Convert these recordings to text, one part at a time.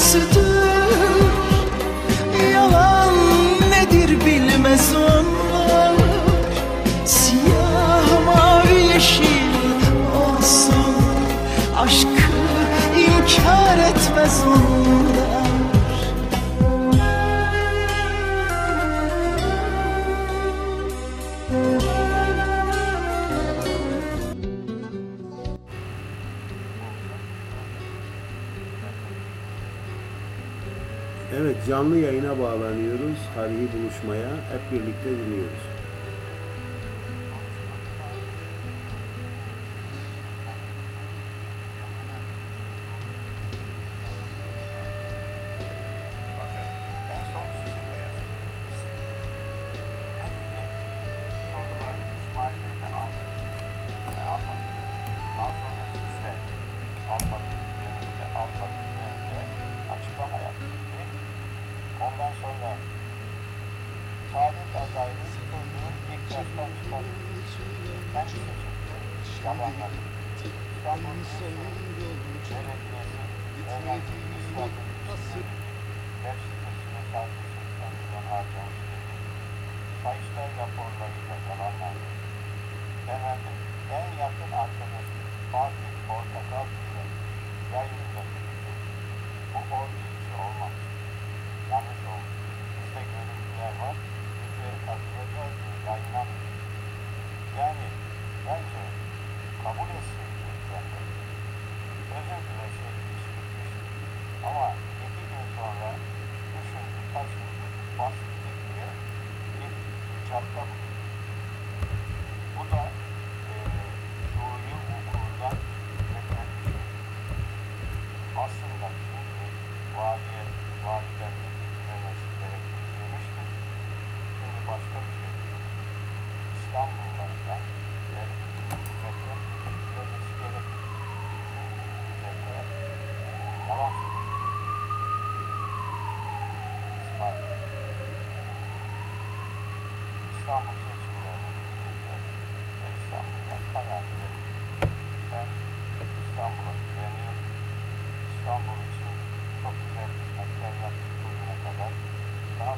nasıl Canlı yayına bağlanıyoruz, tarihi buluşmaya. Hep birlikte dinliyoruz.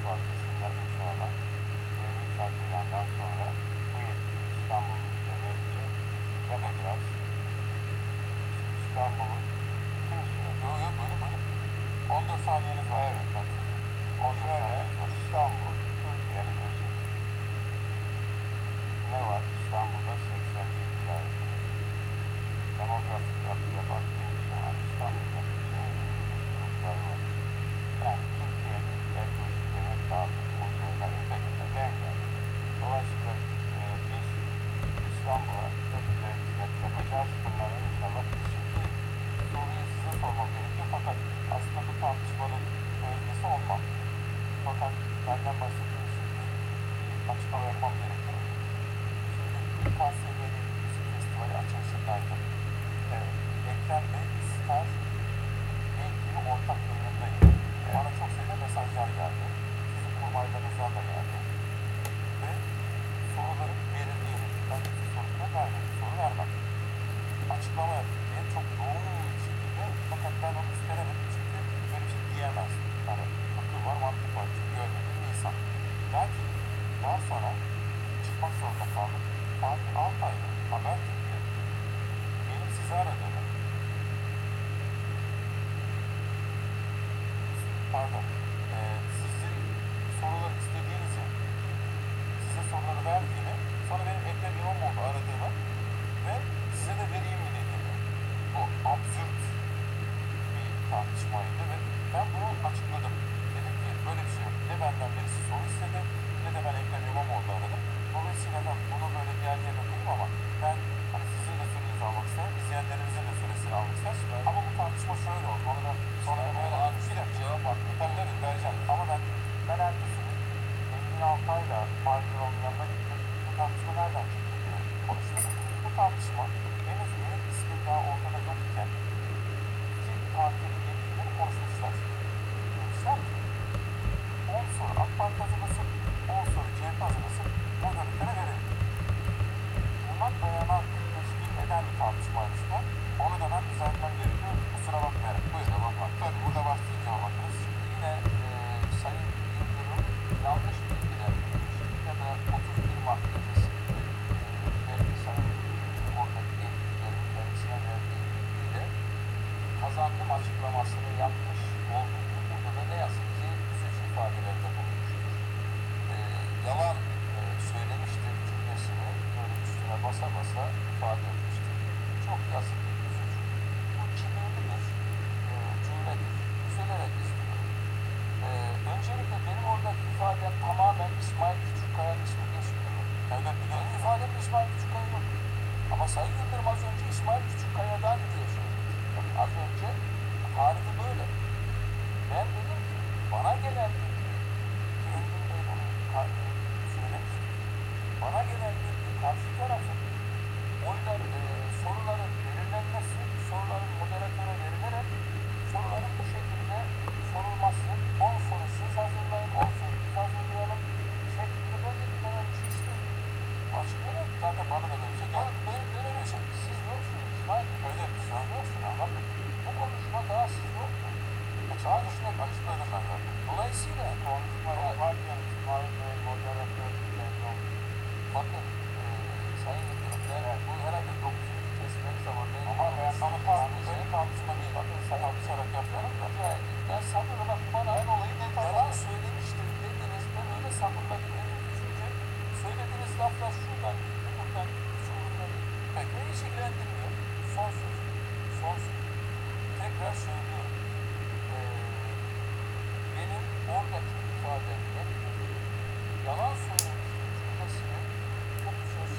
Kitap Adresi'nde inşallah Devrim Sarkıyan'dan sonra bu yetkiyi İstanbul'un üzerinde yapacağız. İstanbul'un bütün süreci. Yok yok buyurun buyurun. 14 saniyeniz var. Evet bak. 14 saniyeniz var. İstanbul, Ne var İstanbul?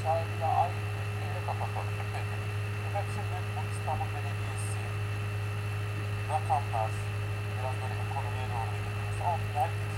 sahibine ait yere kapatalım. Efendim şimdi bu İstanbul Belediyesi rakamlar biraz böyle ekonomiye doğru gidiyoruz. Ama herkes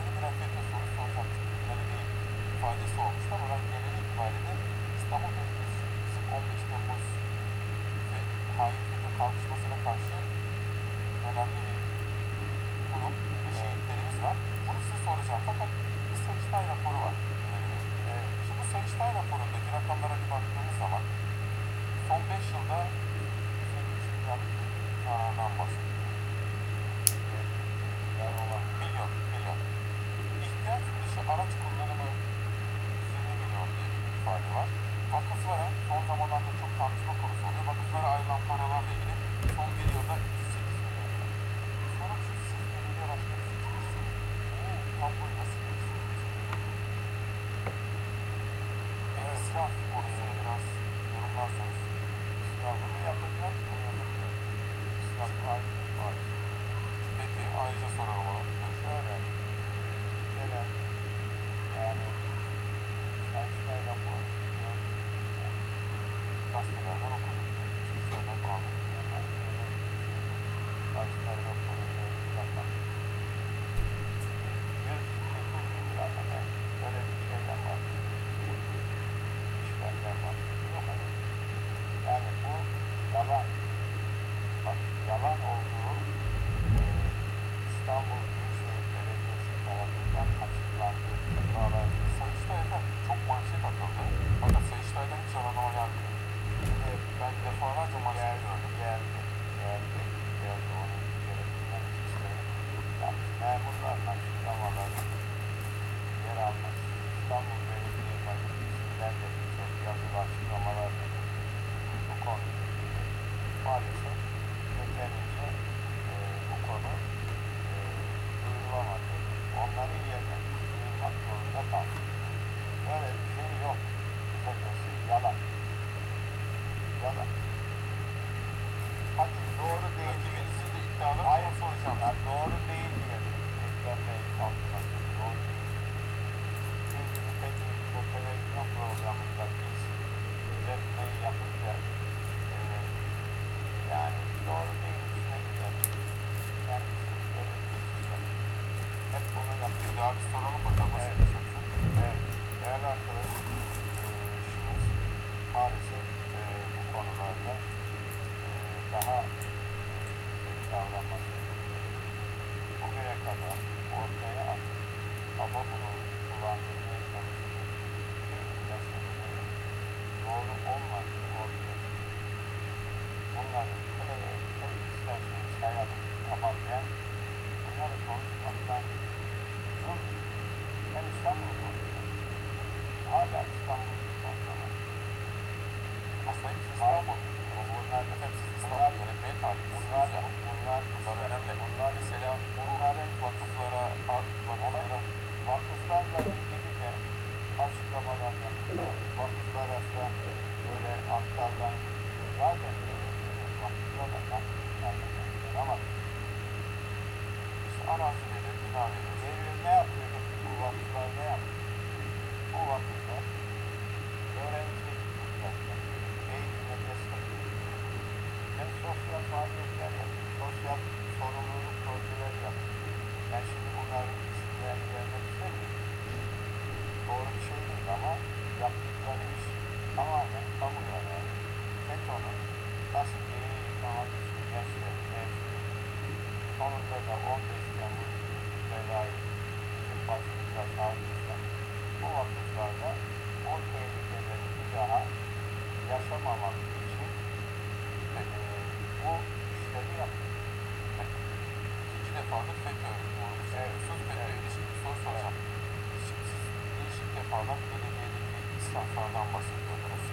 olarak belediyedeki israflardan bahsediyordunuz.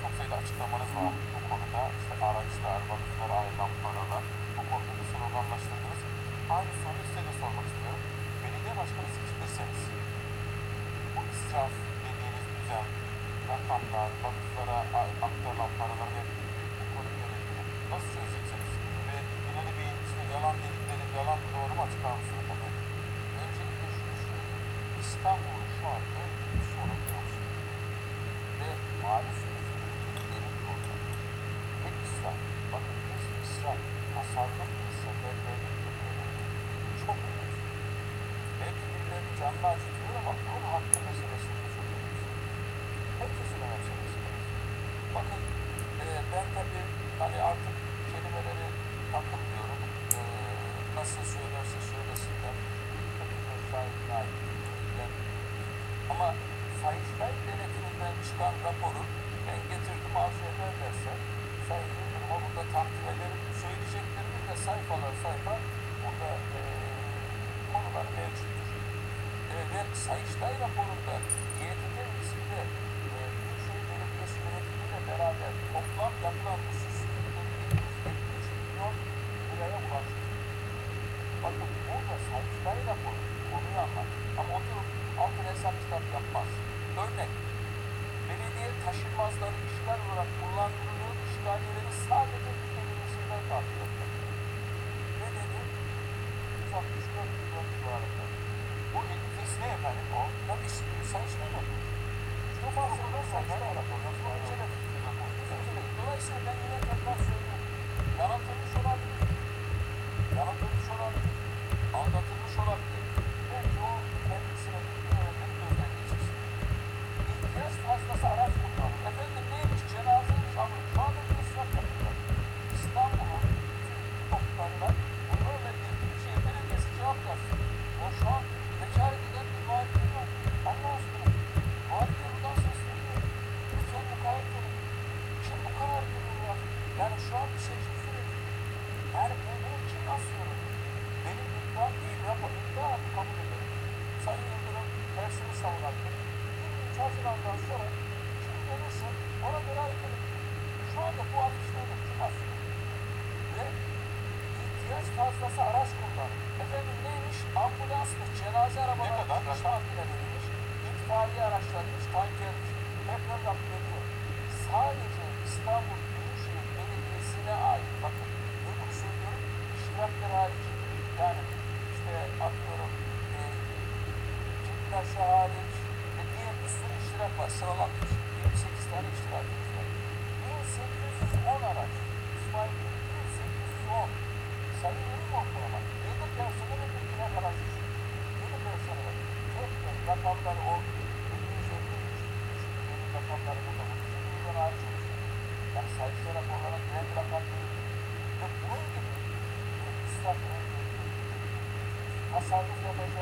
Çok sayıda açıklamanız var bu konuda. İşte araçlar, vakıflara ayrılan paralar, bu konuda bir sloganlaştırdınız. Aynı soruyu size de sormak istiyorum. Belediye başkanı seçilirseniz, bu israf dediğiniz düzen, rakamlar, vakıflara aktarılan paralar ve bu konu yönetimi nasıl çözeceksiniz? Ve İnönü Bey'in işte yalan dedikleri, yalan doğru mu açıklar mısınız? Öncelikle şunu söyleyeyim. İstanbul şu an Sayıştay raporunda YTT riskli e, Büyükşehir Belediyesi yönetimiyle beraber toplam yapılan hususlarının 773 milyon liraya ulaştı. Bakın burada Sayıştay raporu konuyu anlatır. Ama oturup altın hesap kitap yapmaz. Örnek, belediye taşınmazları işgal olarak kullandırılıyor, işgalleri sadece müşterilerin takip etmek. Ne dedi? 164 milyon civarında. Bu 7 Gracias.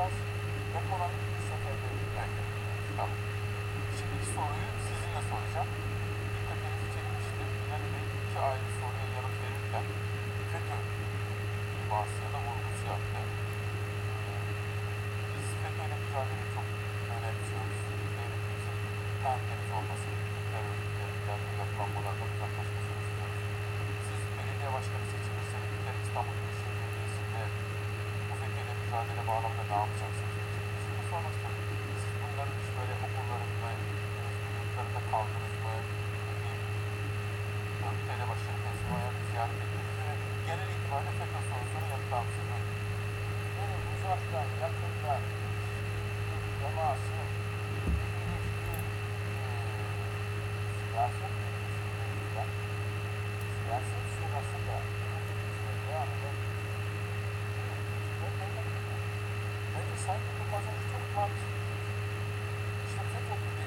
Tasarruf yapacağız. Ekonomik bir seferberlik elde edeceğiz. Tamam. Şimdiki soruyu sizinle soracağım. Dikkatinizi çekmiştir. Bilal Bey iki ayrı soruya yanıt verirken FETÖ iması ya da vurgusu yaptı. Ee, Biz FETÖ'yle mücadeleyi çok önemsiyoruz. Devletimizin tertemiz olması, terör örgütlerinden ve yapılanmalardan uzaklaşmasını istiyoruz. Siz belediye başkanı seçilirseniz İstanbul Mücadele bağlamında ne yapacaksınız? Sormak istiyorum. Siz bunların hiç böyle okullarında, yurtlarında kaldınız mı? Örgütlerle başarı teslim olarak ziyaret ettiniz mi? Genel itibariyle FETÖ sorusunu yanıtlar mısınız? Benim uzaktan, yakından, temasım, ilişki, siyaset ilişkilerimizden, siyaset sırasında devam eden Bu kazanç çok tartışılır. İşte FETÖ gibi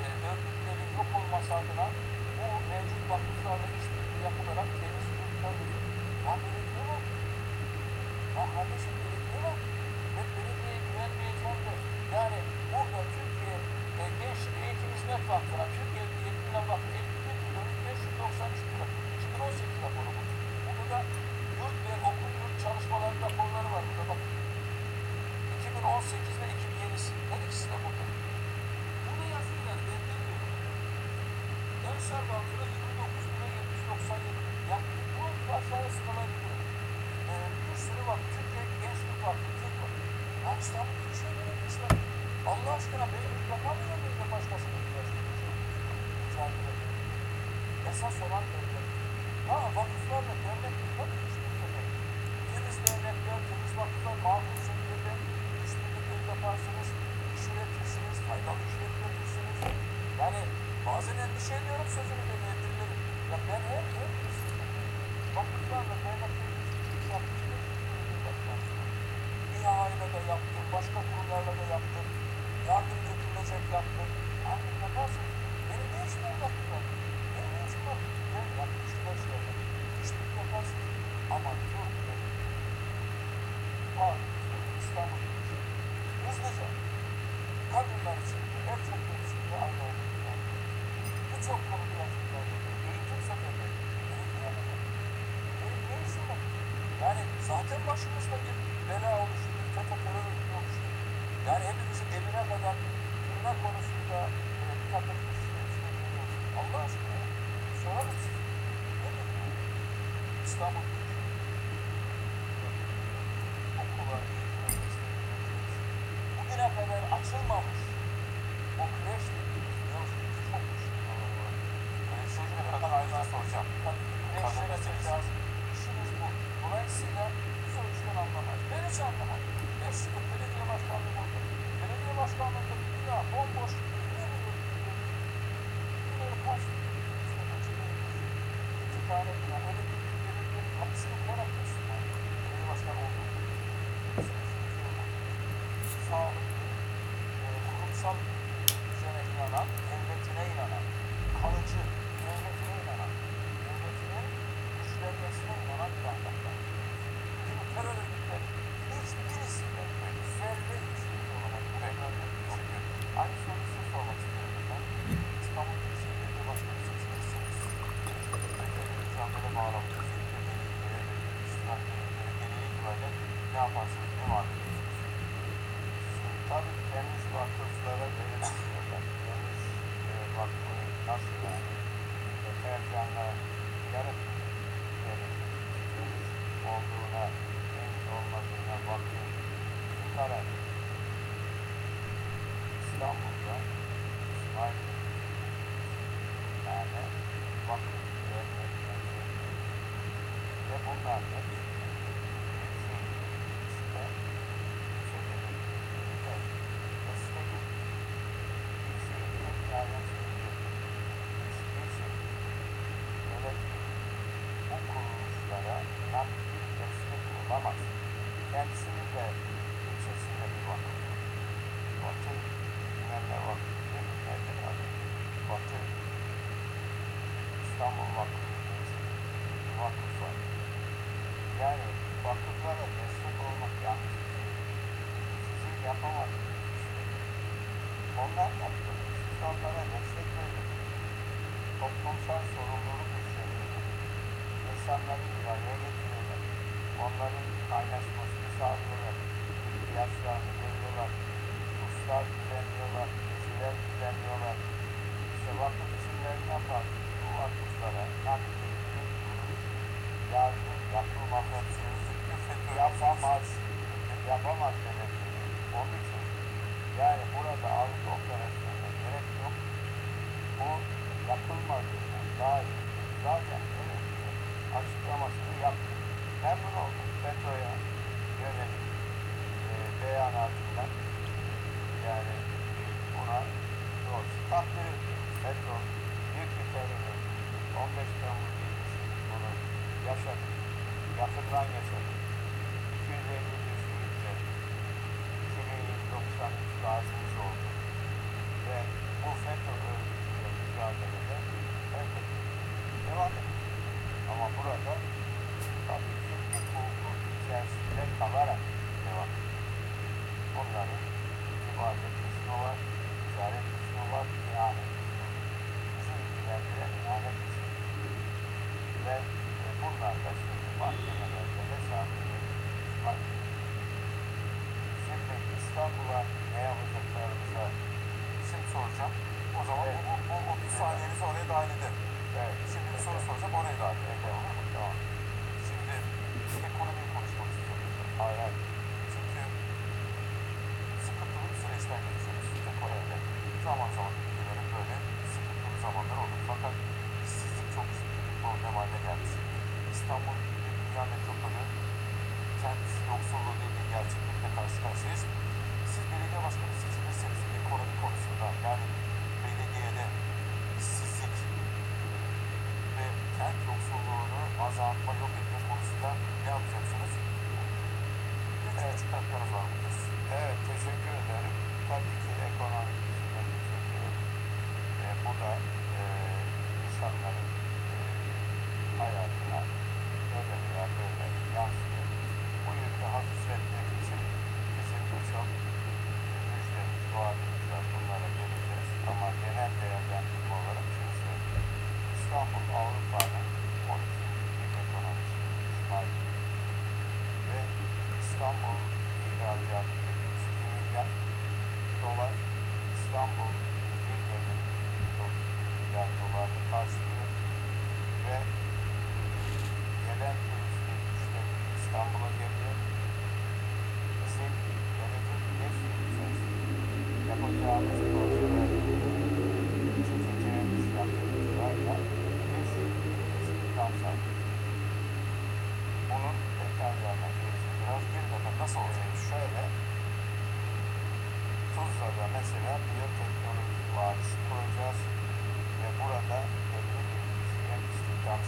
e, örgütlerin yok olması adına bu mevcut vakıflarla işbirliği yapılarak temiz kuruluşlar Ya belediye var. Ya kardeşim belediye var. Ve belediyeye güvenmeyeceğim de. Yani burada Türkiye e, Gençlik Eğitim Hizmet Vakfı'na Türkiye'de yetkilen vakfı 51 milyon 593 lira. 2018 raporu bu. Burada da yurt ve okul yurt çalışmaları raporları var burada bak. 2018 ve 2007'si. Her ikisi de burada. Burada yazıyor yani ben demiyorum. Gençler Vakfı'na 29 lira 797. Ya bu aşağıya sıralayabilirim. Ee, bir sürü var. Türkiye Gençlik Vakfı, Türk var. Ya İstanbul Belediyesi var. Allah aşkına benim yapamıyor muyum da başkasının mücadele ediyor? Esas olan devlet. Ha vakıflarla devlet tabii işbirliği yapar. Temiz devletler, temiz vakıflar, makul şekilde işbirlikleri yaparsınız, iş üretirsiniz, faydalı iş üretirsiniz. Yani bazen endişe ediyorum sözünü beni birileri. Ya ben her her vakıflarla devletlerin işbirliği yaptım. İHA'yla da yaptım, başka kurumlarla da yaptım. Yardım götürülecek yaptım. Yardım yaparsın. Benim ne işim var vakıflar? Benim ne işim var? Ben yapmışlar şeyler. İşbirliği yaparsın. Ama dur. Var. İstanbul. Hızlıca. Kadınlar için, erkekler için de aynı olduğunu Birçok konuda yaptıklar. Eğitim. Benim ne işim var? Yani zaten başımızda bir bela oluştu, bir FETÖ terör oluştu. Yani hepimizin evine kadar girme konusunda e, işlemler oldu. Allah aşkına ya. Sorar mısın? Ne diyor? İstanbul 川の時にはぼんぼんしてににててってって、yani? Deterjanla yarıp olduğuna, temiz olmadığına bakın. Bu karar. İstanbul'da İsmail tane vakıf vermekten ve bunlar da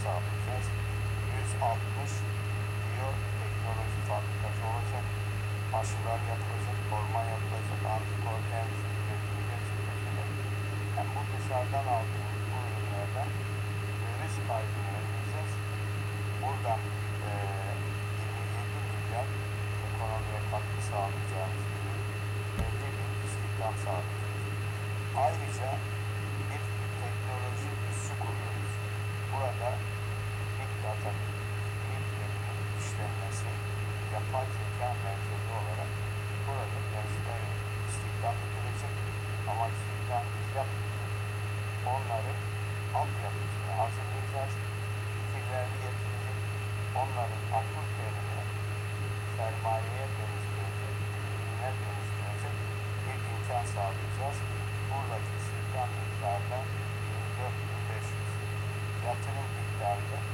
hesabımız 160 biyoteknoloji fabrikası olacak. Aşılar yapılacak, orman yapılacak, antikorkenizm üretimi gerçekleşecek. Hem bu dışarıdan aldığımız bu ürünlerden döviz kaybı yöneteceğiz. Buradan e, 27 milyar ekonomiye katkı sağlayacağımız gibi 50 bin istihdam sağlayacağız. Ayrıca bir teknoloji üssü kuruyoruz. Burada yapay zeka merkezi olarak burada gençler istihdam edilecek ama istihdam biz yapmayacağız. Onların altyapısını hazırlayacağız. Fikirlerini getirecek. Onların akıl terimini sermayeye dönüştürecek, ürüne dönüştürecek bir imkan sağlayacağız. Buradaki istihdam miktarda 24.500 yatırım miktarda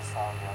Oh. found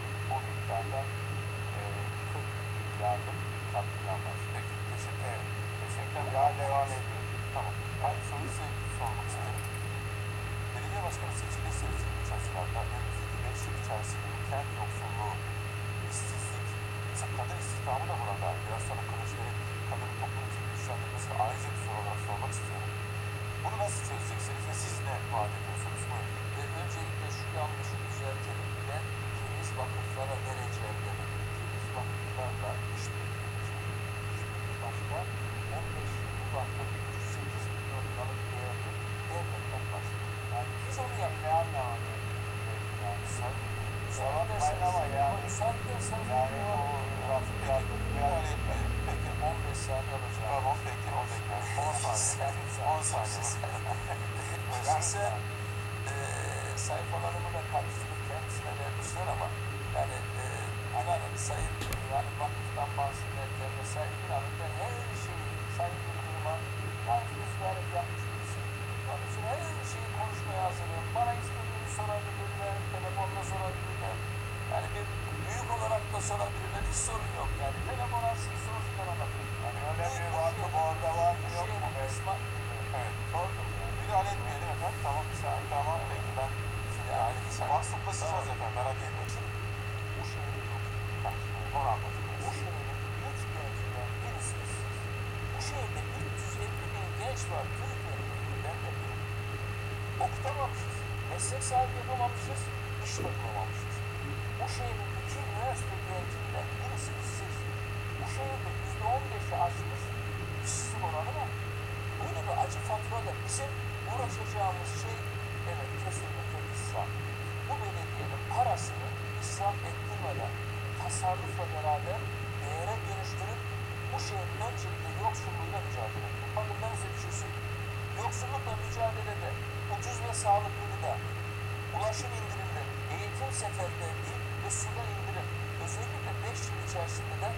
seferlerini ve suda indirin. Özellikle 5 yıl içerisinde de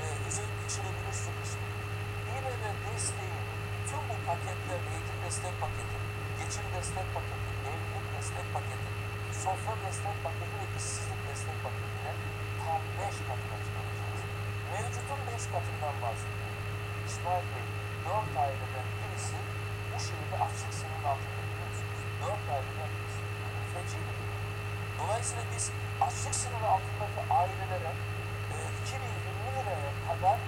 e, ezeyip geçirebilirsiniz. İMM desteği tüm bu paketler, eğitim destek paketi, geçim destek paketi, evlilik destek paketi, sofra destek paketi ve işsizlik destek paketine tam 5 katına çıkaracağız. Mevcutun 5 katından bahsediyorum. İsmail Bey, 4 aileden birisi bu şehirde açlık sınırın altında biliyorsunuz. 4 aileden birisi. Feci bir durum. Dolayısıyla biz açlık sınırı altındaki ailelere e, 2020 liraya kadar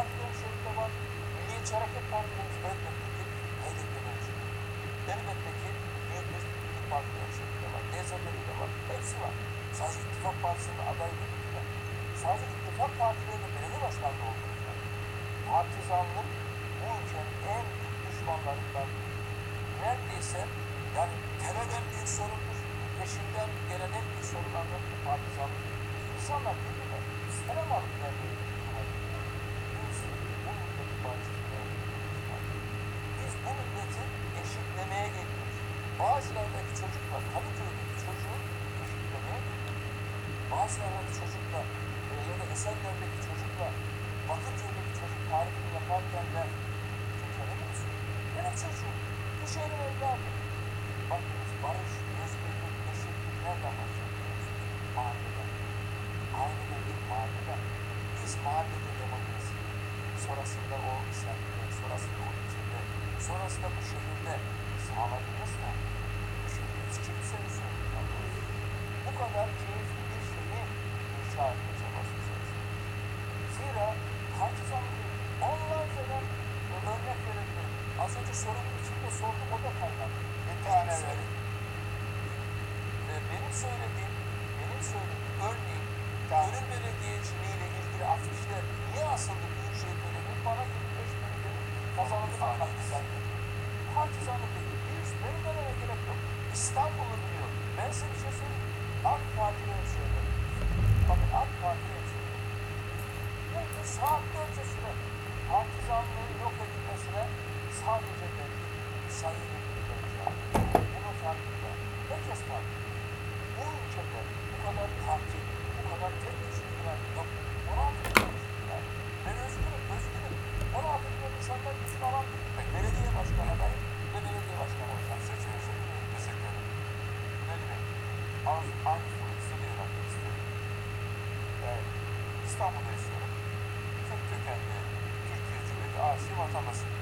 Hemşerim de var. Milliyetçi Hareket Partilerimiz elbette ki HDP'li hemşerim. Elbette ki büyük bir Türk Partili hemşerim de var. DZP'li de var. Hepsi var. Sadece İttifak Partisi'nin adayı değil ki. Sadece İttifak Partilerinin belediye başkanlığı olduğunda partizanlık bu ülkenin en büyük düşmanlarından. Neredeyse yani terör en büyük sorundur. Peşinden gelen en büyük sorunlardan biri partizanlık. İnsanlar birbirine selam alıp vermeyi Biz bu milleti barıştırmaya Biz bu milleti eşitlemeye geliyoruz. Bağcılar'daki çocuklar, Kadıköy'deki çocuğu eşitlemeye geliyoruz. Bazılarındaki çocukla e, ya da Esenler'deki çocukla Bakırköy'deki çocuk tarifini yaparken de tanımıyorsun. Benim çocuğum. Bu şehrin evladı. Bakınız barış, özgürlük, eşitlik nereden başlıyor? Mahalleden. Ailede bir mahalleden. Biz mahallede sonrasında o semtte, sonrasında o içinde, sonrasında bu şehirde sağladınız da bu şehirde hiç kimsenin sorunu Bu kadar keyifli bir şehir inşa etme çabası içerisinde. Zira partizanlığı onlarca ben örnek verebilirim. Az önce sorunun içinde sordum o da kaynak. Bir tane verin. Ve benim söylediğim, benim söylediğim örneğin Gönül Belediyeciliğiyle ilgili afişler niye asıldı Büyükşehir Belediyesi? Bana 25 bin lira kazanıldı partizan. Partizanlık değil. Hiç benim dememe gerek yok. İstanbul'u biliyor. Ben size bir şey söyleyeyim. AK Parti'ye hemşehrilerim. Bakın AK Parti'ye hemşehrilerim. Bu saatlerce süre partizanlığın yok edilmesine sadece ben sayı edilmeyeceğim. Bunun farkında. Herkes farkında. Bu ülkede bu kadar parti, 島まです。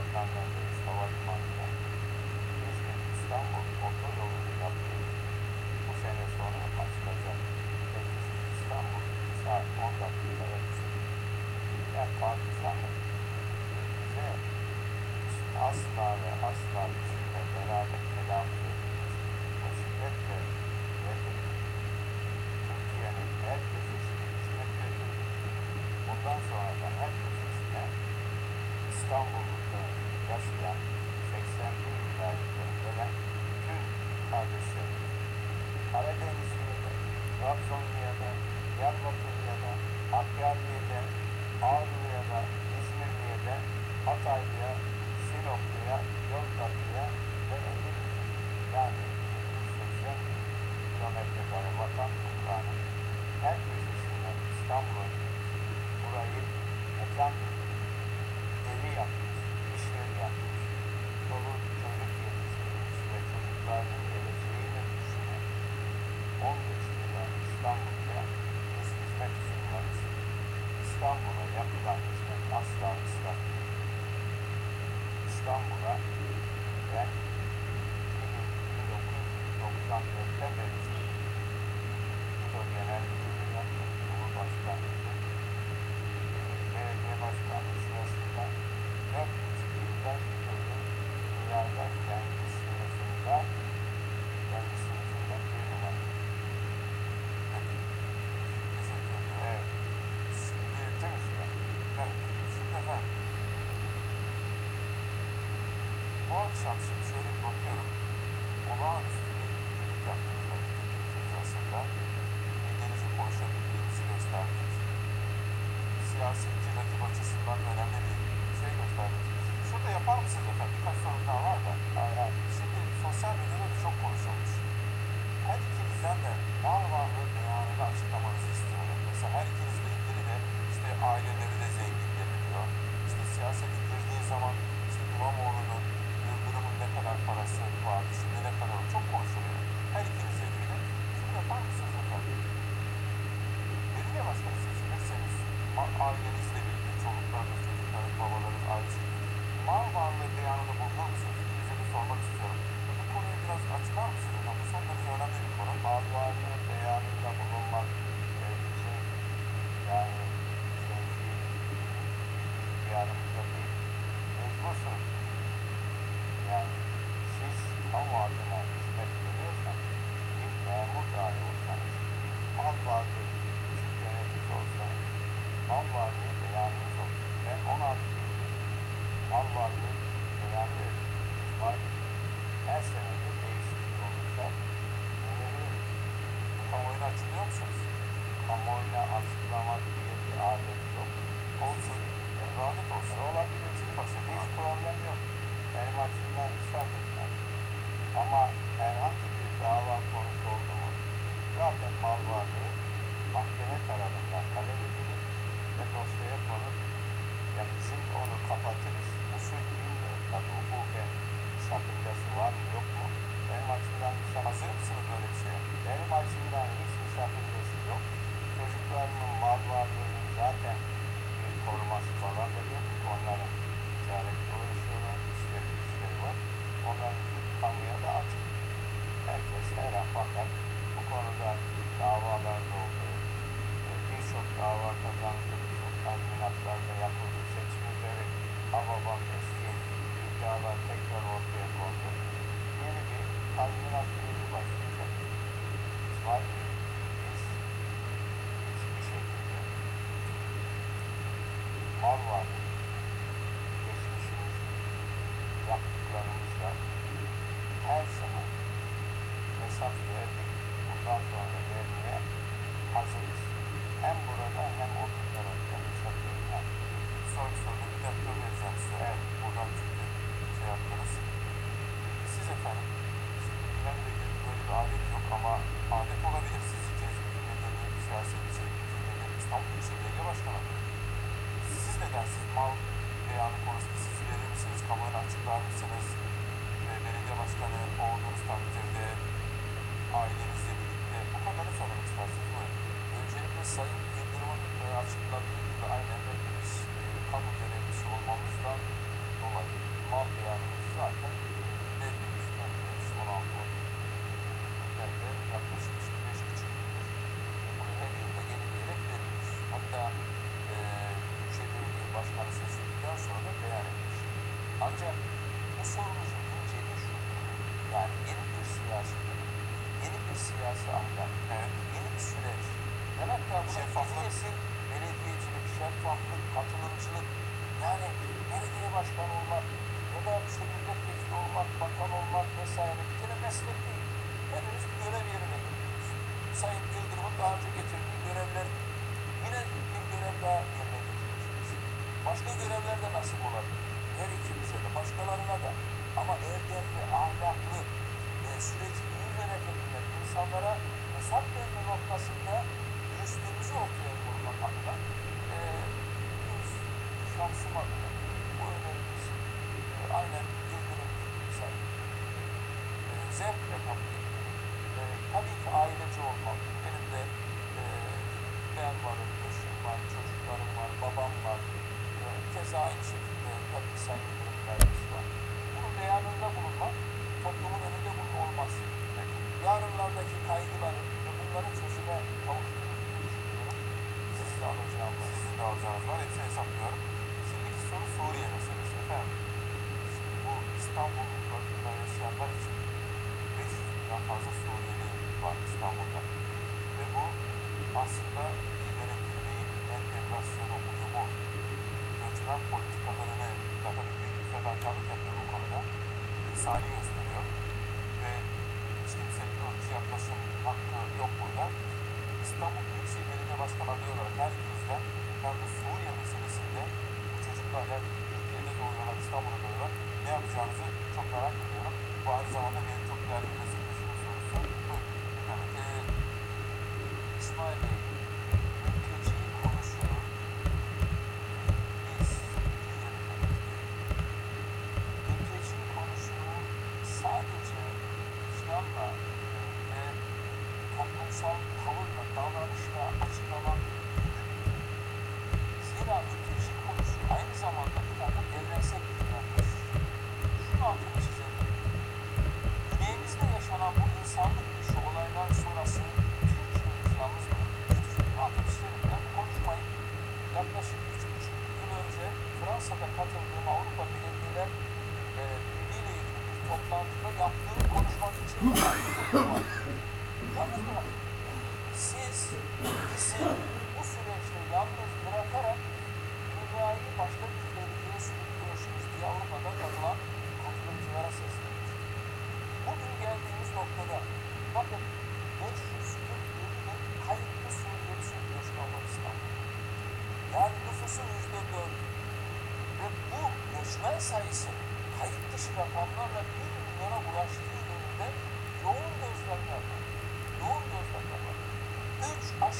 Antalya'da Havalimanı'nda İzmir-İstanbul otoyolunu yaptık. Bu sene sonra açılacak ve İzmir-İstanbul saat 10 dakikaya düştü. Bilmem Fatih Sanır bize asla ve asla bizimle beraber telaffuz edilmez. O şiddetle reddedildi. Türkiye'nin her köşesini hizmet veriyor. Bundan sonra da her köşesini İstanbul'da yaşayan 81 vilayetten gelen tüm kardeşlerimiz Karadenizliye'den, Trabzonlu'ya'dan, Diyarbakırlı'ya'dan, Hakkari'ye'den, Ağrı'ya'dan, İzmirliye'den, Hatay'ya, Sinoplu'ya, Yozgat'ya ve Edirne yani 280 kilometre kare vatan toprağının her köşesinden İstanbul'a burayı mekan İstanbul'a yapılan hizmet asla ıslah değil. İstanbul'a ben 1994'te beri İdo Genel Müdürlüğü'nün Cumhurbaşkanlığı Belediye Başkanlığı akşam şimdi şöyle bir bakıyorum. Olağanüstü bir yürüyüş yaptığımız vakit geçirdiğimiz aslında denizi konuşabildiğimizi gösterdik. Siyasetçi rakip açısından önemli bir şey gösterdik. Şurada yapar mısınız efendim? Birkaç sorun daha var da. Şimdi sosyal medya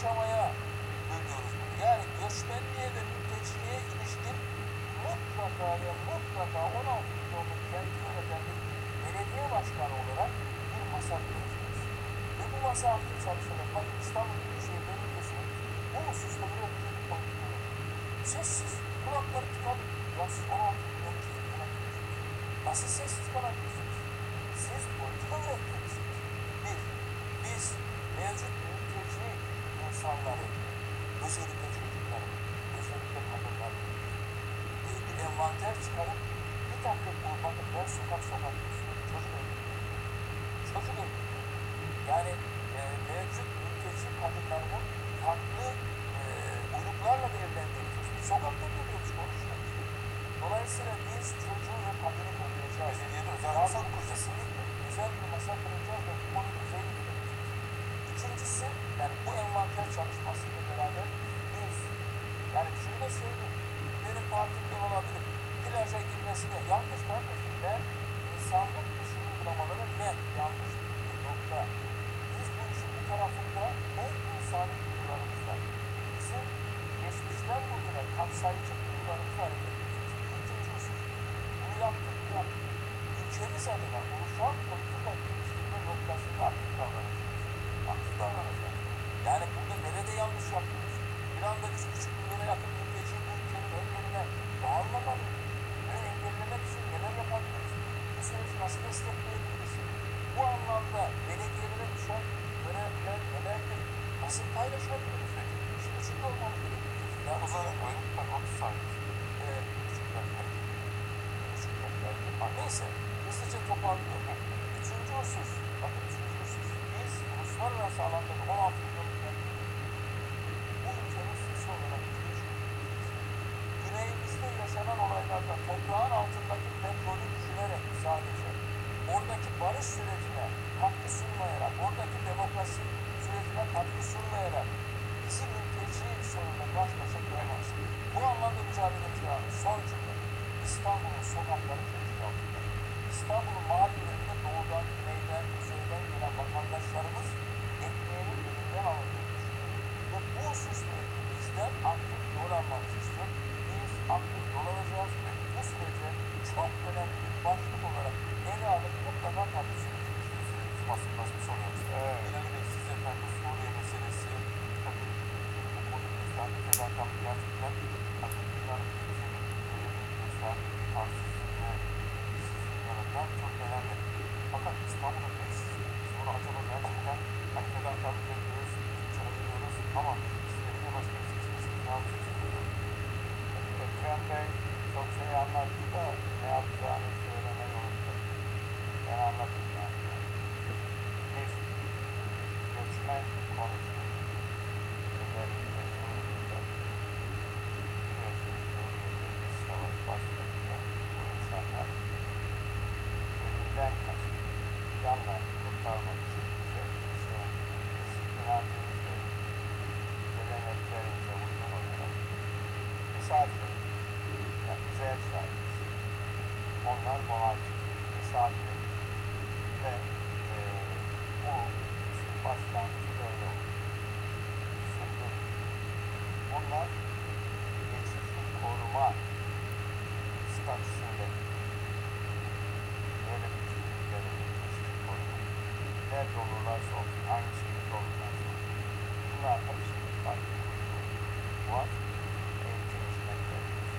yaşamaya dönüyoruz. Yani göçmenliğe ve mülteciliğe ilişkin mutlaka ve mutlaka 16 milyonluk kendi yönetenlik belediye başkanı olarak bir masraf göreceğiz. Ve bu masrafın çalışanı bakın İstanbul Büyükşehir Belediyesi'nin bu hususta bir öncülük politikası. Sessiz, kulakları tıkalı. Ya siz 16 milyon kişi kalabilirsiniz. Nasıl sessiz kalabilirsiniz? Siz politika üretmelisiniz. Bir, biz mevcut insanları, özellikle çocukları, özellikle kadınları bir envanter çıkarıp bir takım kurbanlıklar sokak sokak çocuk öldürüyor. Çocuk öldürüyor. Yani e, mevcut mülteci kadınlarının farklı e, uyruklarla belirlendirilmiş. Sokakta görüyormuş konuşuyoruz. Dolayısıyla biz çocuğu ve kadını koruyacağız. Belediyede özel masa kuracağız. Özel bir masa kuracağız ve bu konuyu üzerine gideceğiz. İkincisi, yani bu çalışmasıyla beraber biz, yani şunu da söyleyeyim, benim partimden olabilir, plaja girmesine yanlış kardeşim ben, insanlık dışı uygulamaları ben yanlış bir nokta. Biz bu işin bu tarafında en insani duygularımızla, bizim geçmişten bugüne kapsayıcı duygularımızla hareket ediyoruz. İkinci husus, bunu yaptık, yaptık. Ülkemiz adına oluşan São Marcos, Estamos no Magno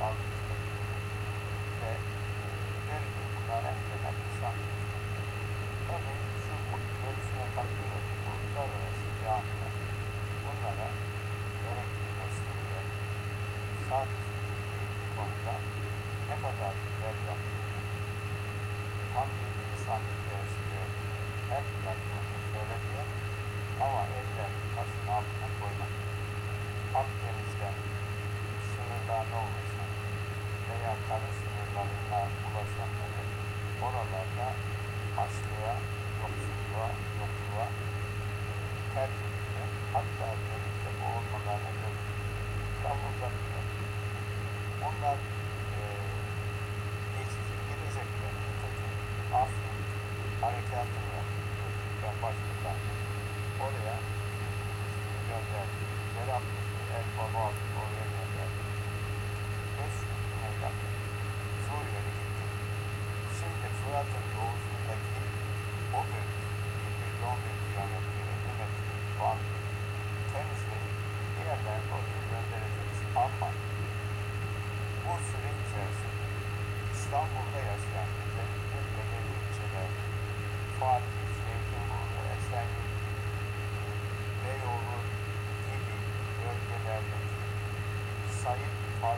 なんですけどで全部食わなくてなくしたんですけど連日連日のパックのと裏の知り合いの女がやる気をしてくれサービス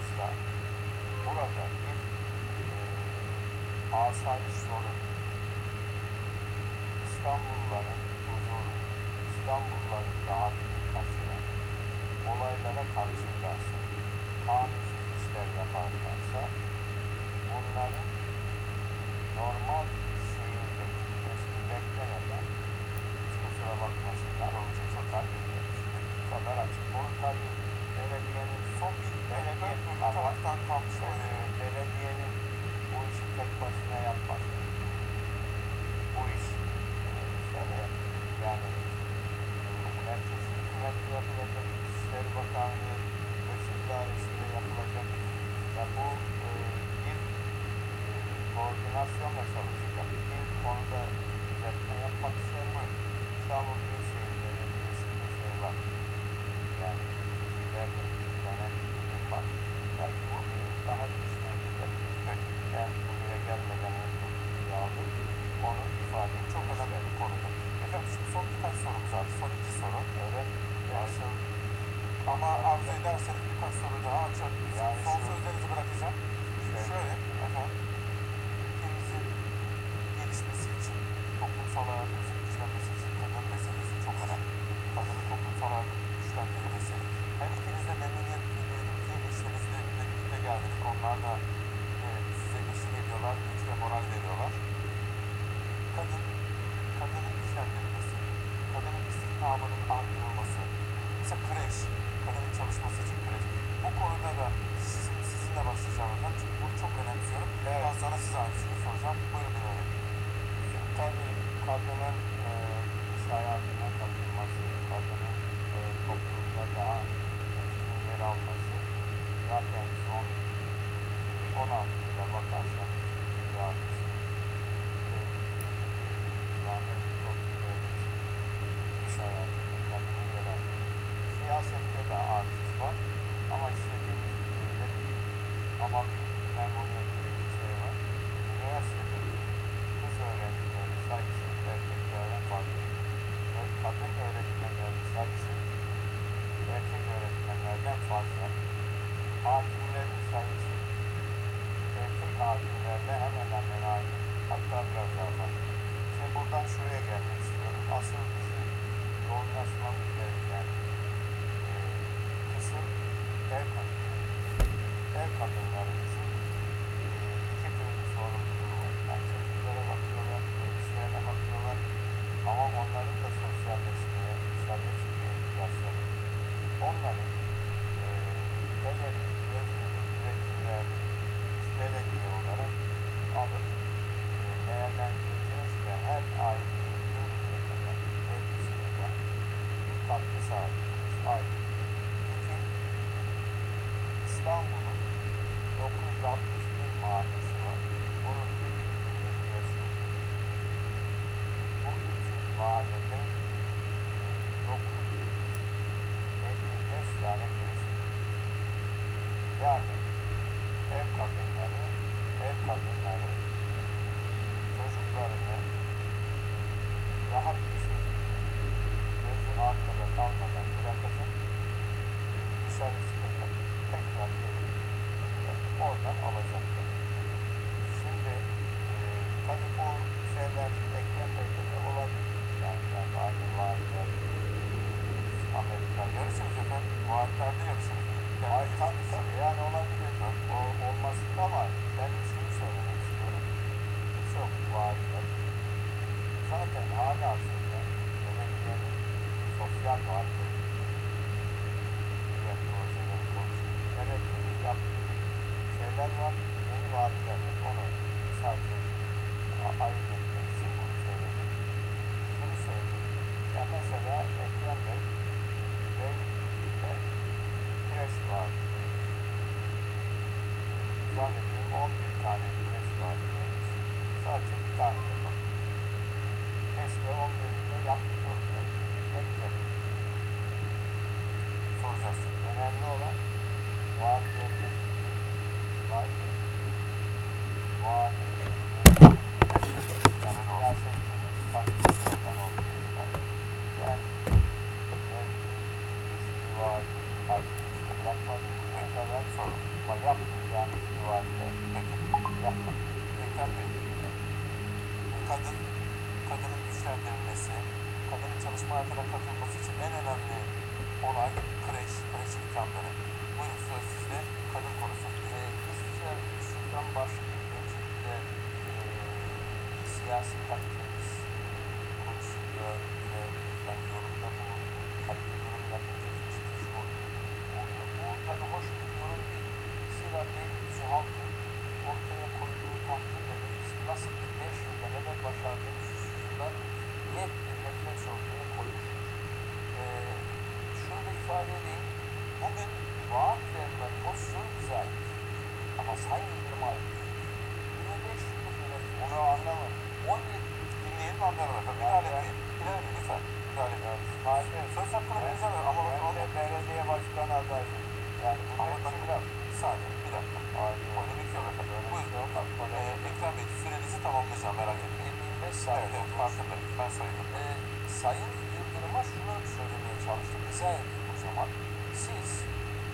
esasla burada bir e, asayiş sorun İstanbulluların huzuru, İstanbulluların Buradan biraz daha fazla. Şimdi buradan şuraya gelmek istiyorum. Asıl bizim yoğunlaşmamız gereken e, kısım ev kadınları. Ev kadınlarımızın e, iki türlü sorumluluğu var. Yani çocuklara bakıyorlar, gençlerine bakıyorlar. Ama onların da sosyalleşmeye, dışarıya çıkmaya ihtiyaçları. Onların e, özellikle üretimler, belediye olarak alıp değerlendireceğiz ve her ayrı bölüme kadar hepsine bir katkı sağlayacağız. Ayrı. Bütün İstanbul'un 961 mahallesi var. Bunun bir bölgesi. Bu bütün mahallede 955 tane turist. Yani ev kadınları, ev kadınları One, one. Sayın Yıldırım'a şunu söylemeye çalıştım, izah edeyim o zaman. Siz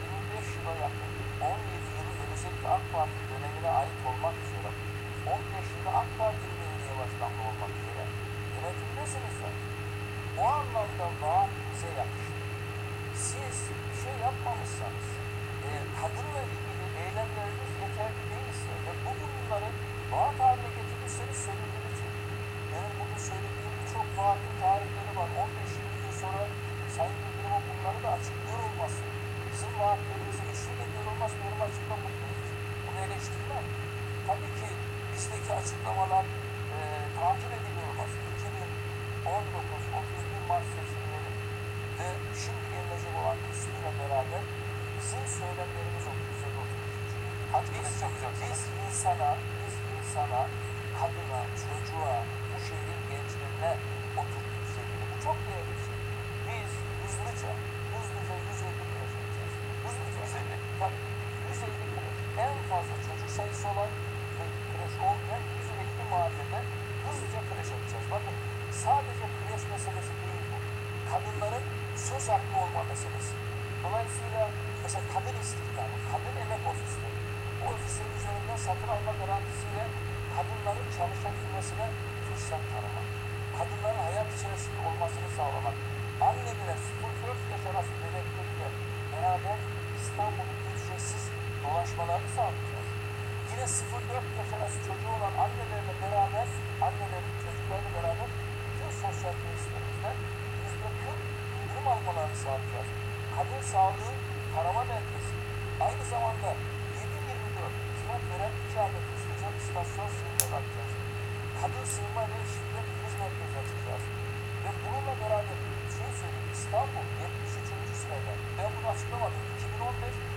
25 yıla yakın, 17 yılı özellikle AK Parti dönemine ait olmak üzere, 15 yılı AK Parti'nin belediye başkanlığı olmak üzere yönetimdesiniz zaten. O anlamda daha bize yakışır. Siz bir şey yapmamışsanız, e, kadınla ilgili eylemleriniz yeterli değilse ve bu bunları vaat haline getirdiyse söylediğiniz için, benim bunu söylediğim çok vaatim Erdoğan kırmızı ışığında görülmez normal açıklama yapıyoruz. Bunu eleştirmem. Tabii ki bizdeki açıklamalar e, takip edilmez. 2019-31 Mart seçimleri ve şimdi gelecek olan kısmıyla beraber bizim söylemlerimiz o güzel oturmuş. Biz, biz insana, biz insana, kadına, çocuğa, bu şehrin gençlerine oturttuk. Bu çok değerli fazla çocuk sayısı olan ve kreş olmayan 150 mahallede hızlıca kreş yapacağız. Bakın sadece kreş meselesi değil bu. Kadınların söz hakkı olma meselesi. Dolayısıyla mesela kadın istihdamı, kadın emek ofisleri, bu ofislerin üzerinden satın alma garantisiyle kadınların çalışabilmesine fırsat tanımak, kadınların hayat içerisinde olmasını sağlamak, annelere 0-4 yaş arası bebekleriyle beraber İstanbul'un ücretsiz dolaşmalarını sağlayacağız. Yine 0-4 yaş arası çocuğu olan annelerle beraber, annelerin çocuklarla beraber bütün sosyal tesislerimizden %40 indirim almalarını sağlayacağız. Kadın sağlığı tarama merkezi. Aynı zamanda 7-24 hizmet veren iki adet hızlıca istasyon sınırları açacağız. Kadın sığınma ve şiddet kriz merkezi açacağız. Ve bununla beraber bir şey söyleyeyim. İstanbul 73. sırada. Ben bunu açıklamadım. 2015 TÜİK'lerin örneği göre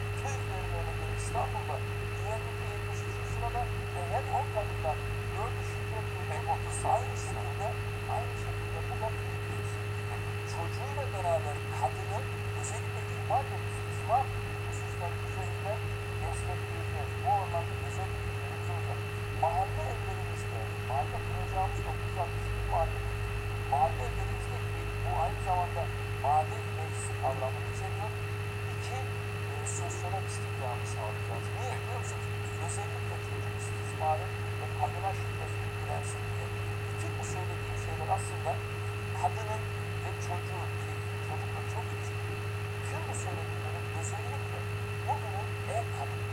İstanbul'da güvenlikte 73. sırada ve her 10 kadından 4'ü şiddetli ve 30 aynı şekilde aynı şekilde bu da. Çocuğuyla beraber kadının özellikle ihmal ve istismar hususları üzerinde destekleyeceğiz. Bu anlamda özel bilgilerimiz olacak. Mahalle evlerimizde, mahalle kuracağımız 961 mahalle, mahalle evlerimizde ki bu aynı zamanda mahalle meclisi kavramını içeriyor. İki, e, sosyal istihdamı sağlayacağız. Niye biliyor musunuz? Özellikle çocuk istismarı ve kadına şiddet ilgilensin diye. Bütün bu söylediğim şeyler aslında kadının ve çocuğun, ki çocukla çok küçük, tüm bu söylediklerim özellikle bugünün ev kadını,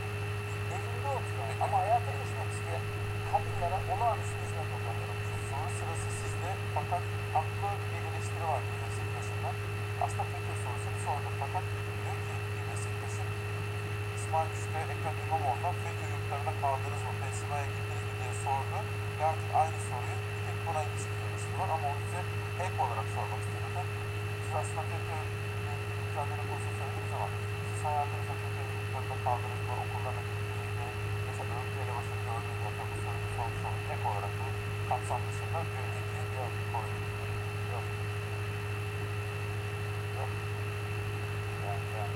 evinde oturan ama hayata geçmek isteyen kadınlara olağanüstü hizmet yapıyorum. Soru sırası sizde fakat haklı bir eleştiri var bir meslektaşından. Aslında FETÖ sorusunu sordum fakat diyor ki bir meslektaşım İsmail Küçük'e Ekrem İmamoğlu'na FETÖ yurtlarında kaldınız mı, Pensilvanya'ya gittiniz mi diye sordu. Ve artık aynı soruyu bir tek buna eleştiri var ama onu size ek olarak sormak istiyorum. Siz aslında FETÖ mücadele konusunu söylediniz ama siz hayatınızda FETÖ yurtlarında kaldınız mı, okullarına gittiniz mi, mesela örgüt elebaşını gördünüz mü, tabii bu sormuş oldum. Ek olarak bu kapsam dışında bir önceki yok. Yok. Yok. Yani ben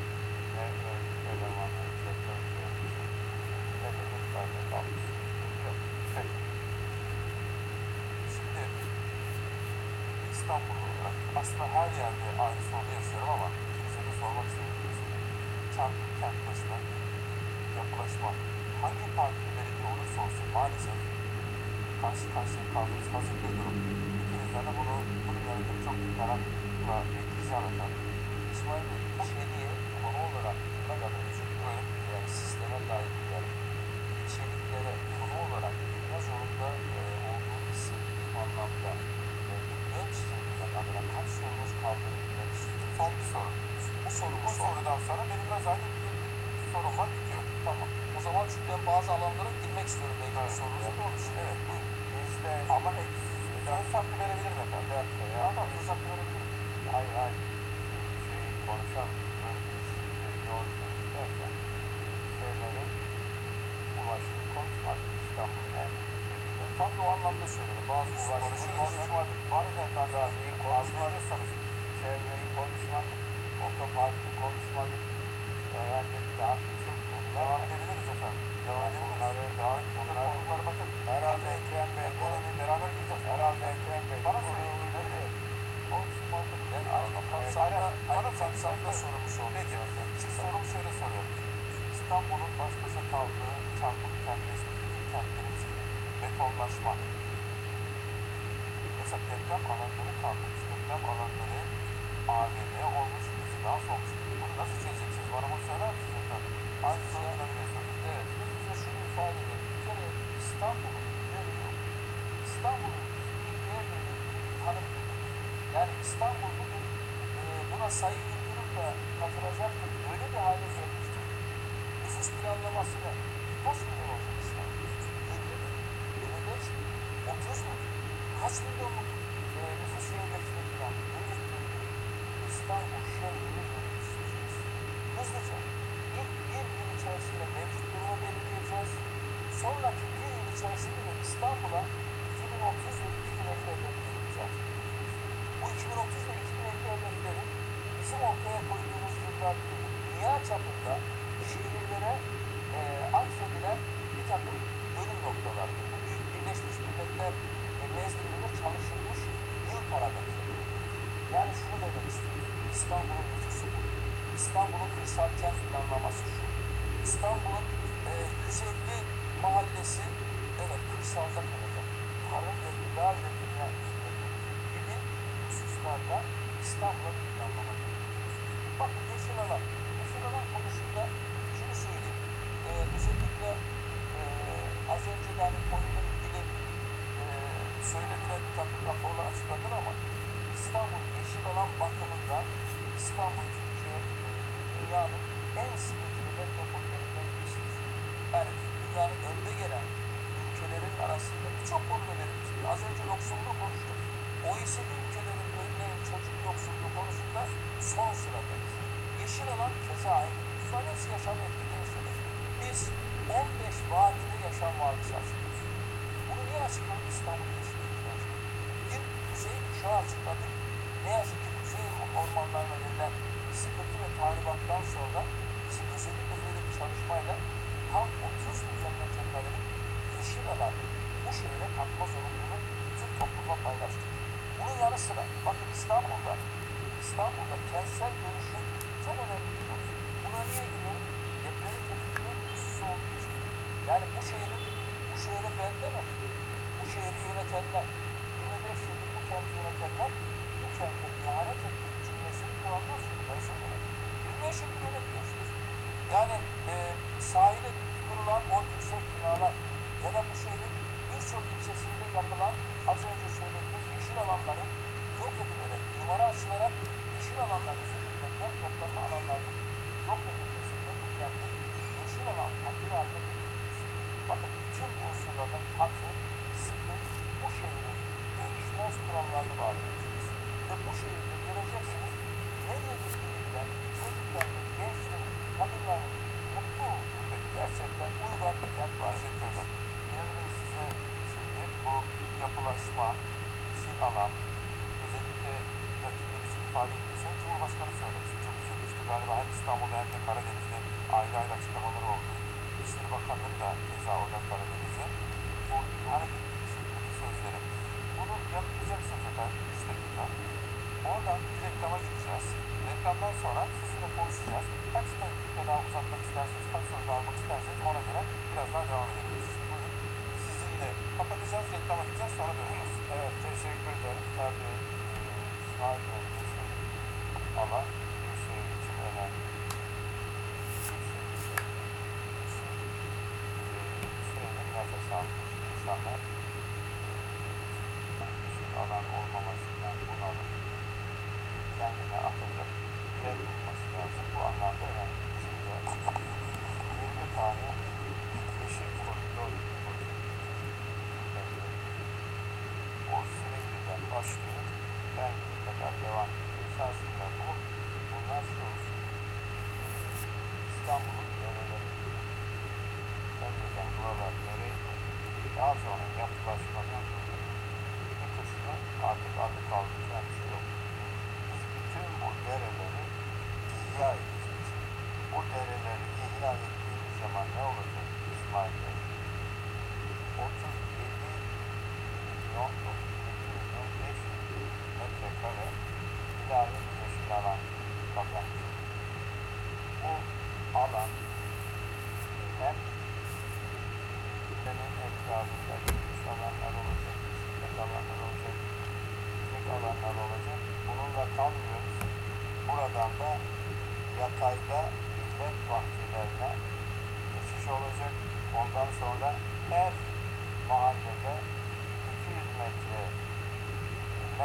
ne örgüt elemanları, sektör yöneticisi, ne de yurtlarda kalmış. Yok. Peki. Şimdi İstanbul olarak aslında her yerde aynı sorunu yaşıyorum ama de sormak istiyorum. Çarpık kent başına yapılaşma hangi partili belediye olursa olsun maalesef karşı karşıya kaldığımız hazır bir durum. İkinizden de bunu, bunun yanında çok merakla bekleyeceğim efendim. İsmail Bey, içeriye konu olarak ne kadar özür dilerim, yani sisteme dair yani içeriklere konu olarak girme zorunda e, olduğu hissettiğim anlamda e, bilmiyorum sizin adına kaç sorunuz bilmek istiyorum. Son bir soru. Bu sorumu Bu sor. sorudan sonra benim de zaten bir sorum var bitiyor. Tamam. O zaman çünkü ben bazı alanlara girmek istiyorum belki Evet. bu sorunuzu da olur. Evet, buyurun. Bizde ama söz hakkı verebilirim efendim. Tamam söz hakkı verebilirim. Hayır hayır. Şey konuşalım. Böyle bir şey yol derken şeylerin ulaşımı konuşmak İstanbul'un en şekilde. Tam da o anlamda söyledim. Bazı Ulaşımı ulaşımı konuşmadık. Bazen gaziyi konuşmadık. Çevreyi konuşmadık. Otoparkı konuşmadık. Efendim daha birçok konular. Devam edebiliriz efendim. Devam edebiliriz. Daha bunlar konuları bakın. Herhalde Ekrem Bey. Ekonomiyi beraber gireceğiz. Herhalde Ekrem Bey. Bana söyleyin. Konuşmadık. Ben kapsamda, Bana aynı kapsamda sorumu sordum. Peki. Şimdi sorumu şöyle soruyorum. İstanbul'un baş başa kaldığı çarpık kentleşmiş kentlerimizin betonlaşma. Mesela deprem alanları kalmış. Deprem alanları AVM olmuş, rezidans olmuş. Bunu nasıl çözeceksiniz? Bana bunu söyler misiniz efendim? Aynı soruyu veriyorsunuz. Evet, biz bize şunu ifade edelim. Bir kere İstanbul'un değeri yok. İstanbul'un bir değerini tanımıyor. Yani İstanbul bugün e, buna sayı yıldırım da katılacaktır. Öyle bir hale gelmiştir. Nüfus planlamasını kaç milyon olacak İstanbul? 20 bin. 25, 30 mu? Kaç milyonluk e, nüfus falan belirtildi. İstanbul şehrini yöneteceğiz. Hızlıca ilk bir yıl içerisinde mevcut durumu belirleyeceğiz. Sonraki bir yıl içerisinde de İstanbul'a 2030 ve 2050 hedeflerimizi açıklayacağız. Bu 2030 ve 2050 hedefleri bizim ortaya koyduğumuz yıllar değil, dünya çapında şehirlere e, atfedilen bir takım bölüm noktalardır. Bu Büyük Birleşmiş Milletler e, nezdinde çalışılmış yıl parametreleri. Yani şunu demek istiyorum. İstanbul'un nüfusu bu. İstanbul'un kırsal kent planlaması şu. İstanbul'un e, 150 mahallesi evet kırsalda kalacak. Tarım ve gıda ve dünya hizmetleri gibi hususlarda İstanbul'a bir planlama. Bakın yeşil alan. Yeşil alan konusunda şunu söyleyeyim. E, özellikle e, az önce de hani konuyla ilgili e, söylediler bir takım raporlar açıkladılar ama İstanbul yeşil alan bakımından İstanbul Türkiye dünyanın en sıkıntılı metropollerinden birisidir. Yani dünyanın önde gelen ülkelerin arasında birçok konuda verilmiştir. Az önce yoksulluğu konuştuk. OECD ülkelerin önleyen çocuk yoksulluğu konusunda son sıradayız. Yeşil alan keza aynı. Bunların yaşam etkileyicidir. Biz 15 vadide yaşam vadisi açıklıyoruz. Bunu niye açıkladık İstanbul Yeşil? Bir kuzey kuşağı açıkladık. Ne yazık ki kuzey ormanlarına verilen sıkıntı ve tahribattan sonra bizim özellikle böyle bir çalışmayla tam 30 milyon metrekarelik yeşil alan bu şehre katma zorunluluğunu tüm topluma paylaştık. Bunun yanı sıra bakın İstanbul'da İstanbul'da kentsel dönüşüm çok önemli bir konu. Buna niye giriyorum? Depremin tetikliğinin hususu olduğu için. Yani bu şehrin, bu şehre ben demedim. Bu şehri yönetenler, 25 yıldır bu kenti yönetenler bu kente ihanet ettiği çünkü ben söylemedim. 25 yıldır yönetiyorsunuz. Yani e, sahile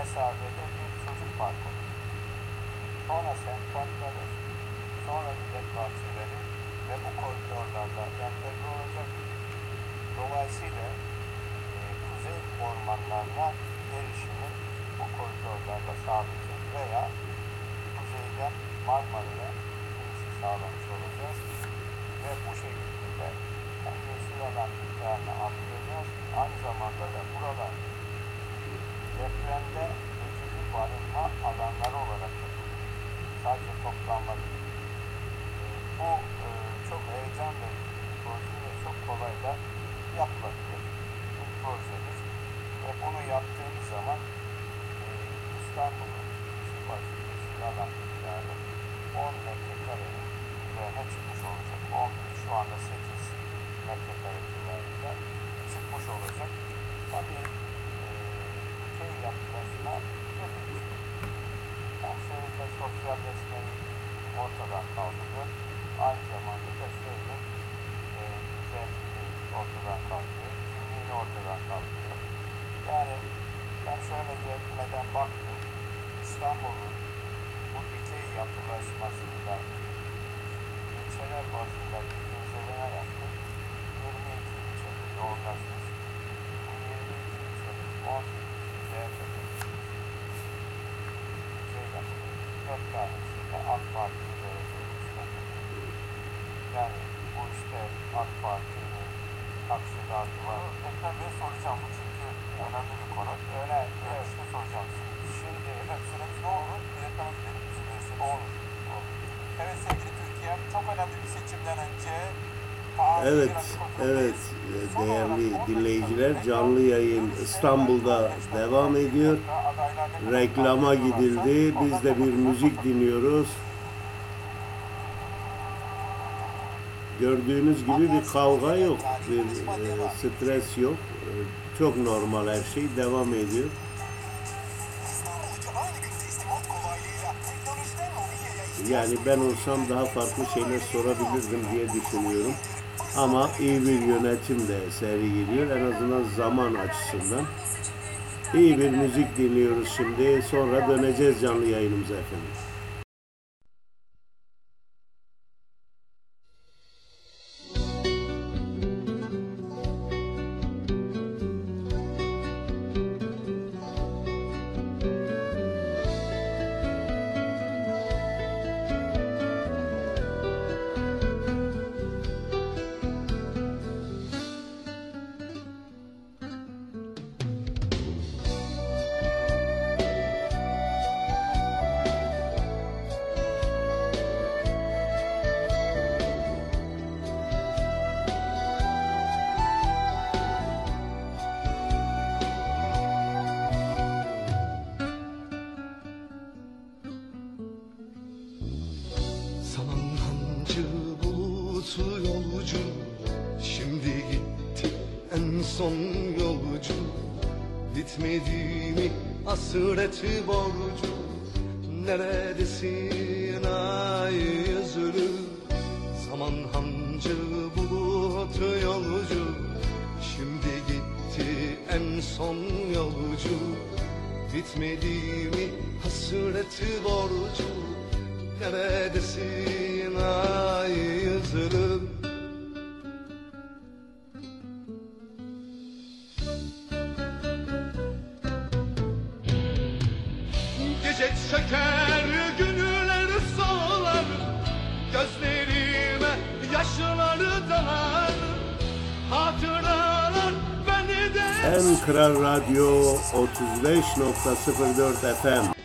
mesafede bir çocuk parkı olacak. Sonra semt parkları, sonra millet bahçeleri ve bu koridorlarla entegre olacak. Dolayısıyla e, kuzey ormanlarına erişimi bu koridorlarda sağlayacağız veya kuzeyden Marmara'ya inişi sağlamış olacağız ve bu şekilde hem yeşil alan miktarını arttıracağız aynı zamanda da buralar depremde geçici barınma alanları olarak sadece toplanma değil. Bu e, çok heyecan verici bir çok kolay da yapılabilir bir projemiz. Ve bunu yaptığımız zaman e, İstanbul'un kişi başı yeşil alan miktarı 10 metrekarenin üzerine çıkmış olacak. 11 şu anda 8 metrekare civarında çıkmış olacak. Tabii yapılaşma hepimiz hem şehirde sosyalleşmeyi ortadan kaldırıyor. Aynı zamanda da şehrin e, güzelliğini ortadan kaldırıyor. Kimliğini ortadan kaldırıyor. Yani ben şöyle gelmeden baktım. İstanbul'un bu dikey yapılaşmasında ilçeler bazında bir inceleme yaptım. 22 ilçede yoğunlaşmış. Bu 22 ilçenin 18'i değerlendirilmiş şey yapılıyor. Dört tanesi de AK Parti belediye başkanı. Yani bu işte AK Parti'nin taksidatı var. Tekrar bir soracağım bu çünkü önemli bir konu. Öyle, evet. Dönüşte soracağım. Şimdi Evet, süremiz ne olur? Bir reklama gidelim. Bizim olur. olur. Evet sevgili Türkiye, çok önemli bir seçimden önce Evet, evet değerli 10 dinleyiciler canlı yayın İstanbul'da devam ediyor. Reklama gidildi. Biz de bir müzik dinliyoruz. Gördüğünüz gibi bir kavga yok, bir e, stres yok. Çok normal her şey devam ediyor. Yani ben olsam daha farklı şeyler sorabilirdim diye düşünüyorum. Ama iyi bir yönetim de seri geliyor. En azından zaman açısından. İyi bir müzik dinliyoruz şimdi. Sonra döneceğiz canlı yayınımıza efendim. 35.04 FM.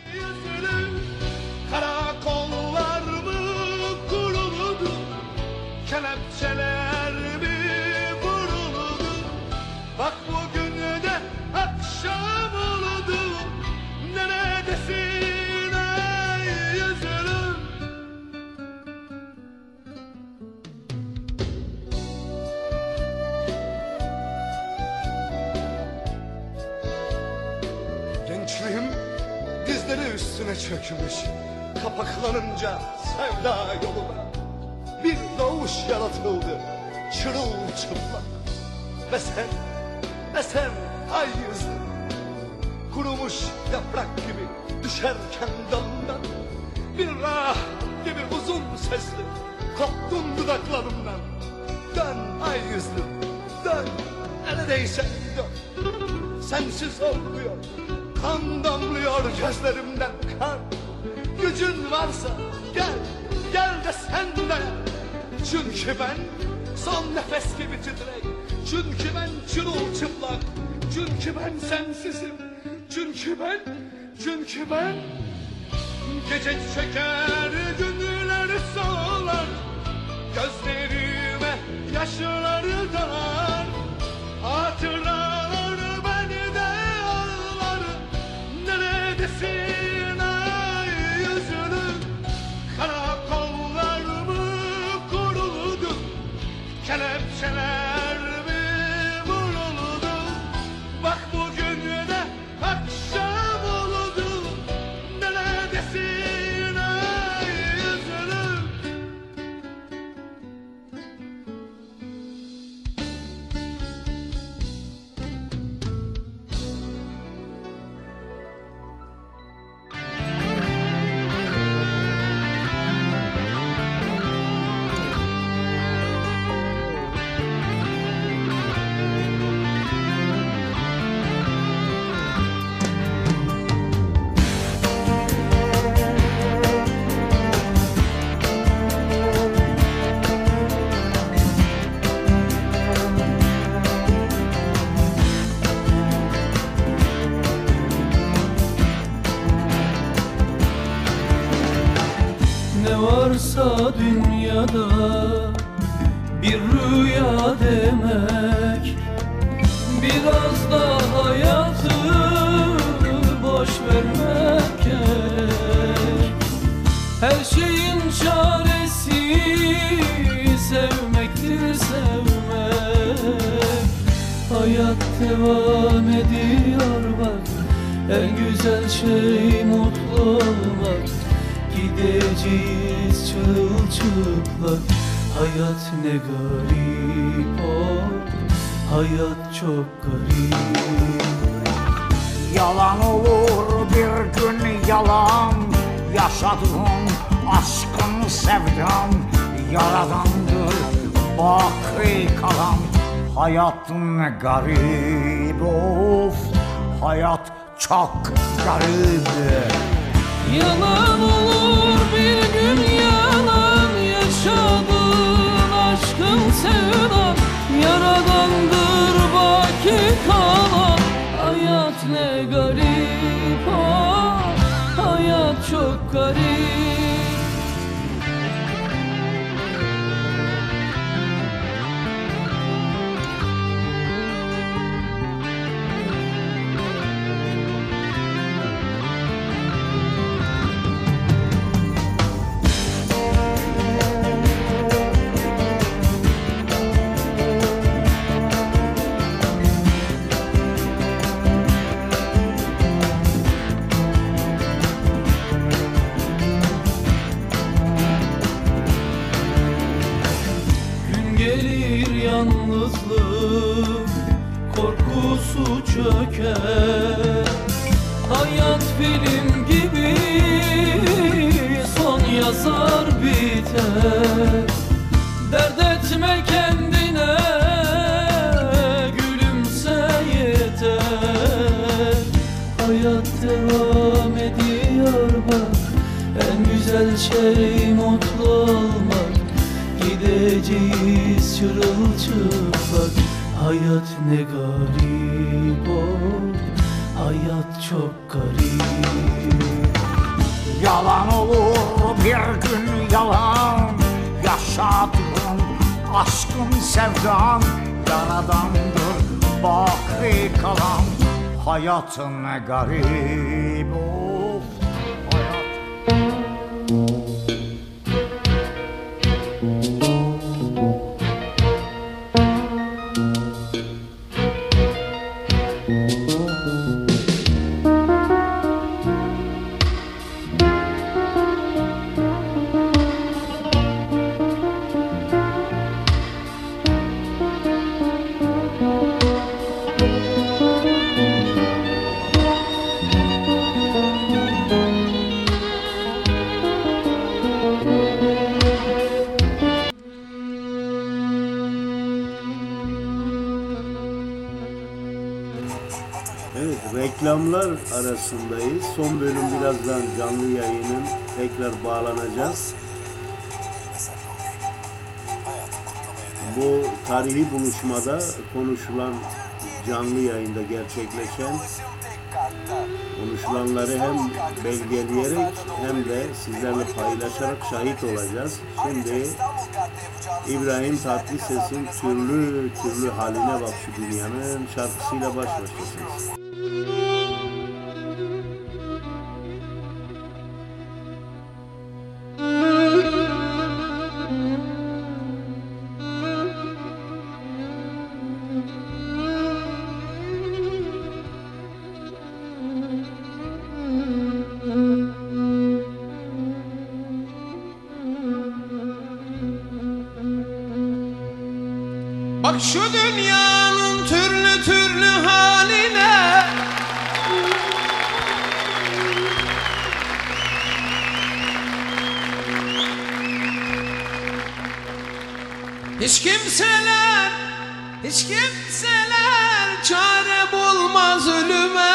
Garip of Hayat çok garip. Yalan Natsumagari. Buluşmada konuşulan canlı yayında gerçekleşen konuşulanları hem belgeleyerek hem de sizlerle paylaşarak şahit olacağız. Şimdi İbrahim Tatlıses'in türlü türlü haline bak şu dünyanın şarkısıyla baş başasınız. Bak şu dünyanın türlü türlü haline Hiç kimseler, hiç kimseler çare bulmaz ölüme.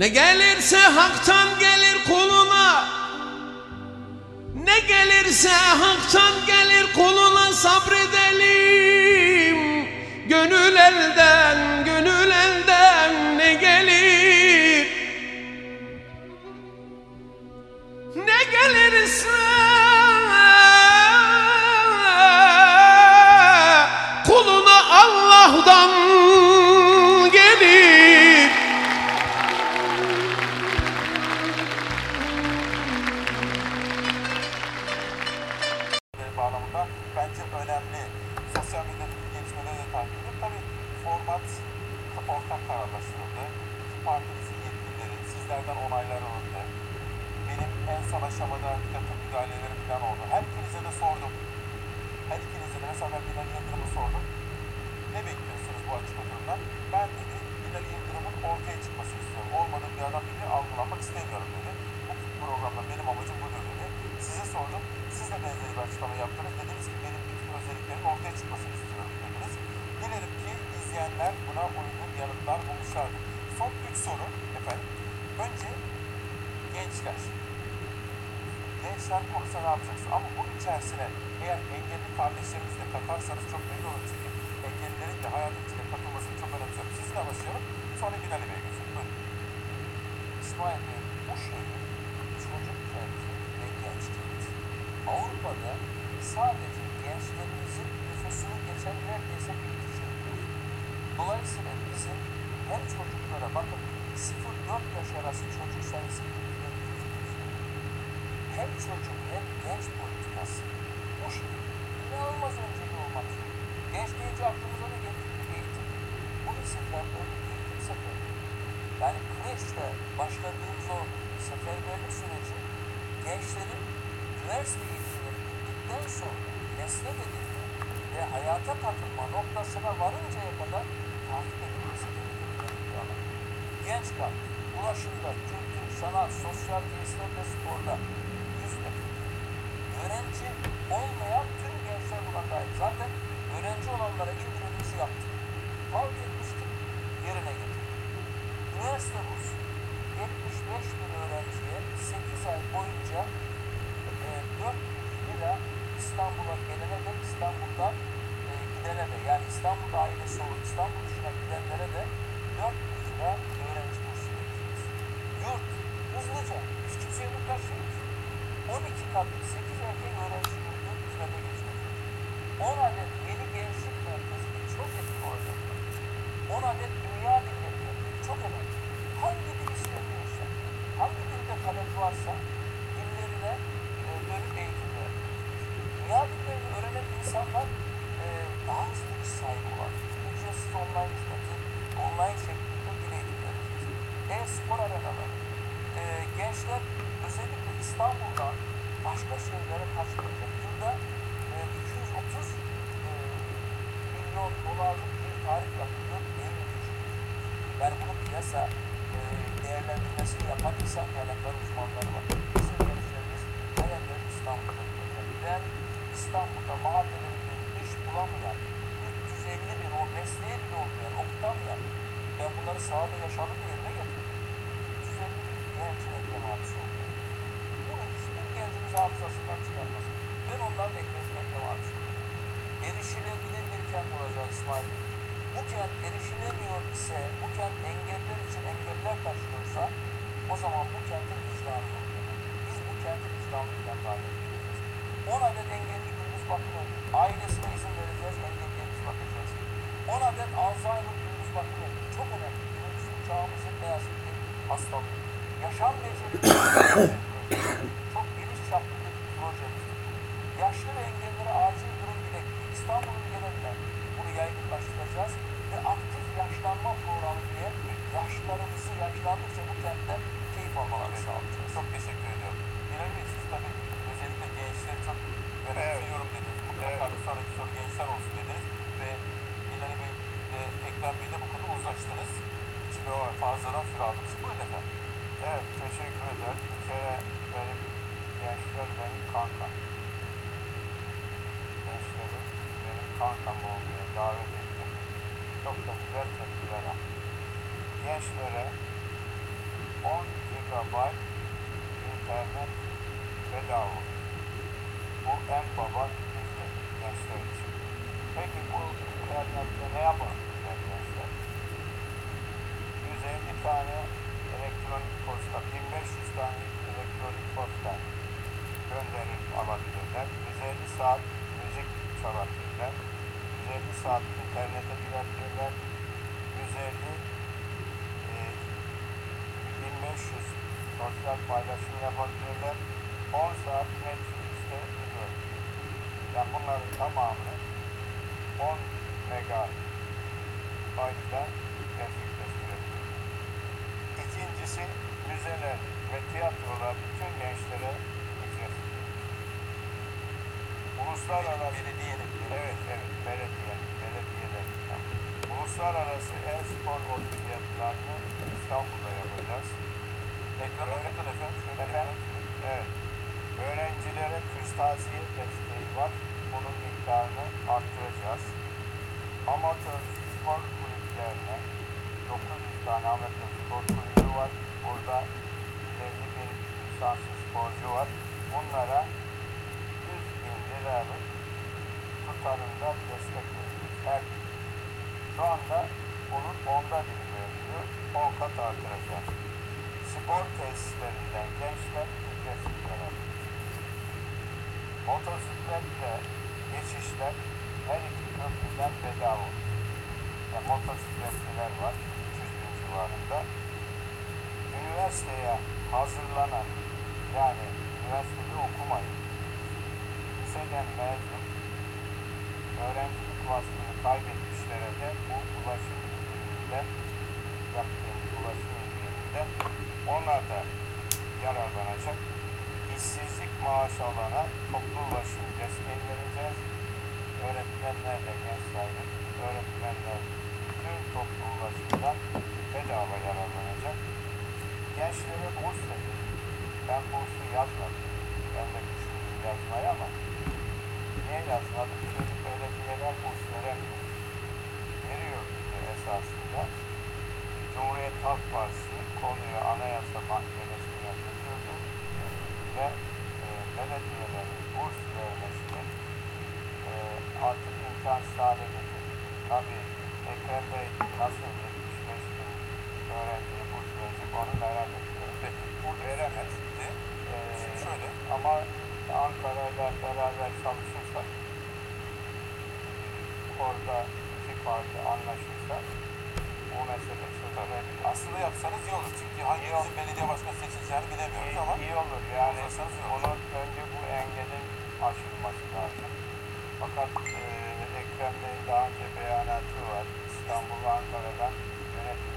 Ne gelirse haktan gelir koluna. Ne gelirse haktan gelir koluna sabredelim. Gönül elden, Kal, ulaşımda, kültür, sanat, sosyal tesisler ve sporda yüzde öğrenci olmayan tüm gençler buna dahil. Zaten öğrenci olanlara indirimimizi yaptık. Halk etmiştik, yerine getirdik. Üniversite bursu 75 bin öğrenciye 8 ay boyunca e, 400 lira İstanbul'a gelene de İstanbul'dan e, gidene de yani İstanbul ailesi olup İstanbul dışına gidenlere de 400 lira öğrenci bursu vereceğiz. Yurt hızlıca hiç kimseye muhtaç değiliz. 12 katlı 8 erkek öğrenci yurdu hizmete geçirecek. 10 adet yeni gençlik merkezi çok etkili olacak. 10 adet dünya dilleri çok önemli. Hangi dil istemiyorsa, hangi dilde talep varsa dillerine e, dönüp eğitim verecek. Dünya dillerini öğrenen insanlar e, daha hızlı iş sahibi olan, ücretsiz online hizmeti, online şeklinde dil eğitim vereceğiz. E-spor arenaları, gençler özellikle İstanbul'dan başka şehirlere kaçmayacak. Yılda e, 230 e, milyon dolarlık bir tarif. En düşük. Yani bunu piyasa e, değerlendirmesini yapan insan kaynakları uzmanları var. Bizim gençlerimiz İstanbul'da mahallelerinde iş bulamayan, 350 bin o mesleğe bile olmayan, okutamayan, ben bunları sahada yaşadım getirdim. 350 bin gencin eklem hadisi oldu. Bunu hiçbir gencimiz hafızasından çıkarmasın. Ben onların eklem, eklem hadisi Erişilebilir bir kent olacak İsmail. Bu kent erişilemiyor ise, bu kent engeller için engeller taşıyorsa, o zaman bu kentin vicdanı yok. Biz bu kentin vicdanlı bir kent haline getireceğiz. 10 adet engelli gündüz bakım evi. Ailesine izin vereceğiz, engelliye biz bakacağız. 10 adet Alzheimer gündüz bakım evi. Çok önemli. Bizim çağımızın ki hastalığı. Ja, schau, wir sind. Yaptığımız ulaşım indiriminden onlar da yararlanacak. İşsizlik maaşı alana toplu ulaşım desteği vereceğiz. Öğretmenler de genç sahibi, öğretmenler bütün toplu ulaşımdan bedava yararlanacak. Gençlere burs verir. Ben bursu yazmadım. Ben de düşündüm yazmayı ama niye yazmadım? Çünkü belediyeler burs veremiyor. Veriyor esasında. Cumhuriyet Halk Partisi konuyu Anayasa Mahkemesi'ne götürdü ve e, belediyelerin burs vermesini e, artık imkansız hale getirdi. Tabii Ekrem Bey nasıl 75 bin öğrenciye burs verecek onu merak ediyorum. Burada Veremez. Şimdi, E, şimdi şöyle. ama Ankara'yla beraber çalışırsak orada iki parti anlaşırsa bu mesele çözülebilir. Aslında yapsanız iyi olur. Çünkü hangimizin belediye başkanı seçileceğini bilemiyoruz İyi, ama iyi olur yani Uzatsanız iyi olur. onun önce bu engelin aşılması lazım. Fakat e, Ekrem Bey'in daha önce beyanatı var. İstanbul Ankara'dan yönetim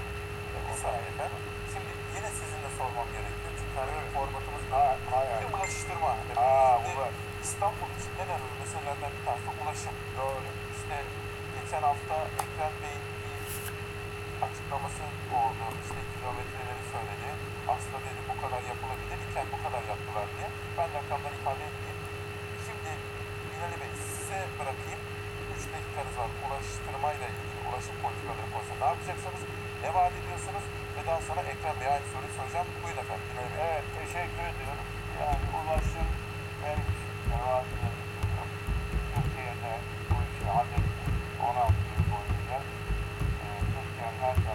bir saniye efendim. Şimdi yine sizinle sormam gerekiyor. Çünkü hani Evet. formatımız Ha, hay. bir ulaştırma. Aa, Şimdi ulaş. İstanbul için en önemli meselelerden bir tanesi ulaşım. Doğru. İşte geçen hafta Ekrem Bey'in açıklaması oldu. İşte kilometreleri söyledi. Aslında dedi bu kadar yapılabilir iken bu kadar yaptılar diye. Ben rakamları ifade edeyim. Şimdi Binali Bey size bırakayım. 3 dakikanız var ulaştırmayla ilgili, ulaşım politikaları konusunda ne yapacaksınız, ne vaat ediyorsunuz ve daha sonra Ekrem Bey'e aynı soruyu soracağım. Buyurun efendim Binali Bey. Evet, teşekkür ediyorum. Yani ulaşım en devam ediyorum. Türkiye'de bu işi hallettik. 16 yıl boyunca e, Türkiye'nin her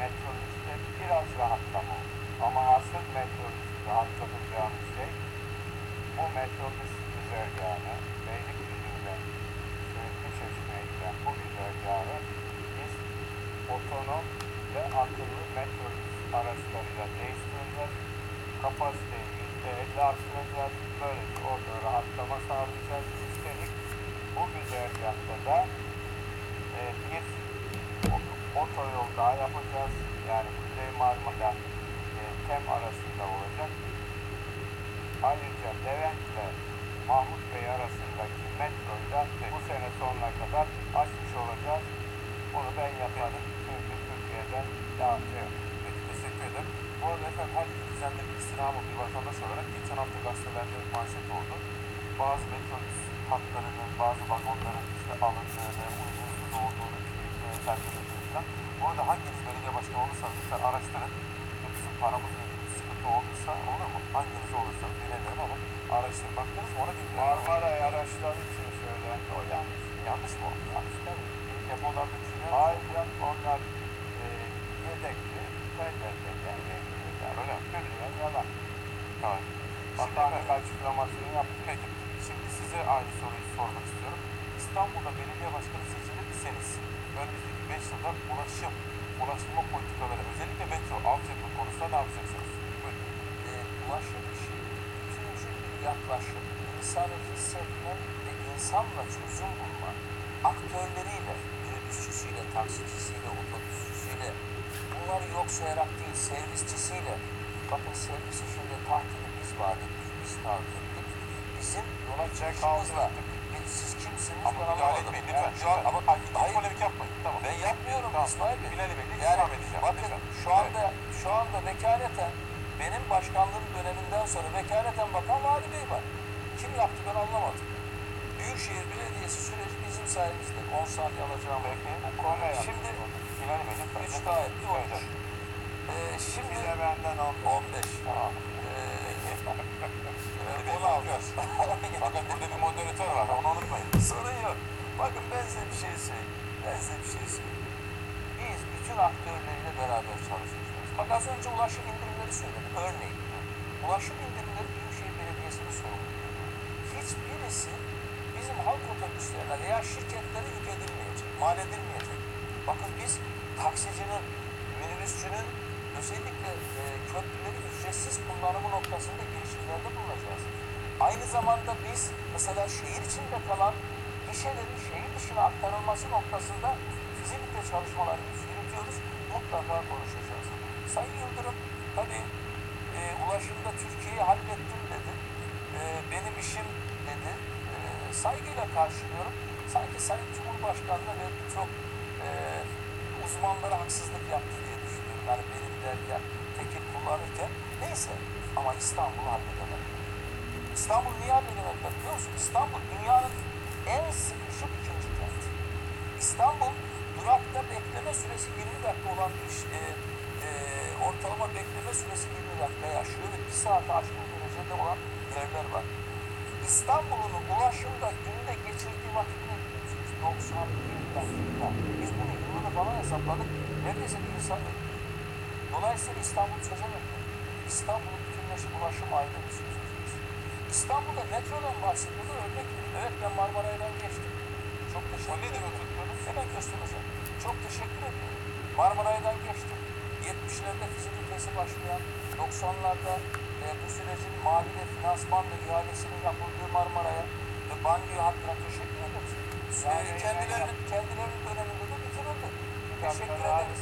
metrobüste biraz rahatlama. Ama asıl metrobüsü rahatlatacağımız şey bu metrobüs güzergahını Beylikdüzü'nden Söğütlü Çeşme'ye giden bu güzergahı biz otonom ve akıllı metrobüs araçlarıyla değiştireceğiz. Kapasiteyi yüzde elli arttıracağız. Böylece orada rahatlama sağlayacağız. Üstelik bu güzergahta da e, bir otoyol daha yapacağız. Yani Kuzey Marmara e, Tem arasında olacak. Ayrıca Levent ve Mahmut Bey arasındaki metroyu da bu sene sonuna kadar açmış olacağız. Bunu ben yaparım. Çünkü Türkiye'den daha şey yok. Peki teşekkür ederim. Bu arada efendim her iki düzenli bir istirhamı bir vatandaş olarak geçen hafta gazetelerde manşet oldu. Bazı metrobüs hatlarının, bazı vagonların işte alındığını, uygunsuz olduğunu, terk edildiğini falan. Bu arada hanginiz belediye başkanı olursanız lütfen araştırın. Bizim paramızla ilgili bir sıkıntı olduysa olur mu? Hanginiz olursa bilemiyorum ama araştırın. Baktınız mı ona bilmiyorum. Marmara araçları için söylendi. O yanlış. Yanlış mı? Yanlış tabii. Bir depolarda düşünüyor Hayır ya onlar e, yedekli belirlerken geliyorlar. Öyle mi? Külliyen yalan. Tamam. Bakanlık açıklamasını yaptı. Peki. Şimdi size aynı soruyu sormak istiyorum. İstanbul'da belediye başkanı seçilirseniz önümüzdeki 5 yılda ulaşım, ulaştırma politikaları özellikle metro altyapı konusunda ne yapacaksınız? Buyurun. e, ulaşım işi bütüncül bir yaklaşım, insanı hissetme ve insanla çözüm bulma, aktörleriyle, minibüsçüsüyle, taksicisiyle, otobüsçüsüyle, bunları yok sayarak değil, servisçisiyle, bakın servis işinde tahtini biz vaat ettik, biz taahhüt ettik. Bizim yola çıkışımızla, siz kimsiniz Ama ben müdahale etmeyin lütfen. Şu an ama hayır, polemik yapmayın. Tamam. ben yapmıyorum Tamam. İsmail Bey. Bilal Bey'le Yani edeceğim. bakın Lütfen. şu anda şu anda vekaleten benim başkanlığım döneminden sonra vekaleten bakan Vali Bey var. Kim yaptı ben anlamadım. Büyükşehir Belediyesi süreci bizim sayemizde 10 saniye alacağım. Peki bu konu. Şimdi Bilal Bey lütfen. 3 tane bir olmuş. Ee, şimdi Size benden aldı. 15. Tamam. Beni bakıyoruz. Fakat burada bir moderatör var. Onu unutmayın. Sorun yok. Bakın ben size bir şey söyleyeyim. Ben size bir şey söyleyeyim. Biz bütün aktörleriyle beraber çalışacağız. Bak az önce ulaşım indirimleri söyledim. Örneğin ulaşım indirimleri Büyükşehir Belediyesi'nin sorumluluğu. Hiçbirisi bizim halk otobüslerine veya şirketlere yük edilmeyecek, mal edilmeyecek. Bakın biz taksicinin, minibüsçünün özellikle e, köprüleri ücretsiz kullanımı noktasında girişimlerde bulunacağız. Aynı zamanda biz mesela şehir içinde kalan gişelerin şehir dışına aktarılması noktasında fizibilite çalışmalarımızı yürütüyoruz. Mutlaka konuşacağız. Sayın Yıldırım tabii e, ulaşımda Türkiye'yi hallettim dedi. E, benim işim dedi. E, saygıyla karşılıyorum. Sanki Sayın Cumhurbaşkanı'na ve birçok e, uzmanlara haksızlık yaptı diye düşünüyorum. Yani benim derken, kullanırken. Neyse ama İstanbul'u halledemedi. İstanbul niye halledemediler biliyor musun? İstanbul dünyanın en sıkışık ikinci kenti. İstanbul durakta bekleme süresi 20 dakika olan bir e, e, ortalama bekleme süresi 20 dakika ya şöyle bir saate aşkın derecede olan yerler var. İstanbul'un ulaşımda günde geçirdiği vakit ne biliyor musunuz? 91 dakika. Biz bunu yılını falan hesapladık. Neredeyse bir insan. Dolayısıyla İstanbul çözemediler. İstanbul'un bütünleşik ulaşım ayrı bir çözeceğiz. İstanbul'da metrodan bahsediyordu. Örnek vereyim. Evet ben Marmaray'dan geçtim. Çok teşekkür ederim. Hemen göstereceğim. Çok teşekkür ediyorum. Marmaray'dan geçtim. 70'lerde fizibilitesi başlayan, 90'larda e, bu sürecin mali ve finansman ve ihalesinin yapıldığı Marmaray'a ve banliyö hattına teşekkür ederiz. E, kendilerinin, kendilerinin döneminde de bitirildi. Teşekkür ederiz.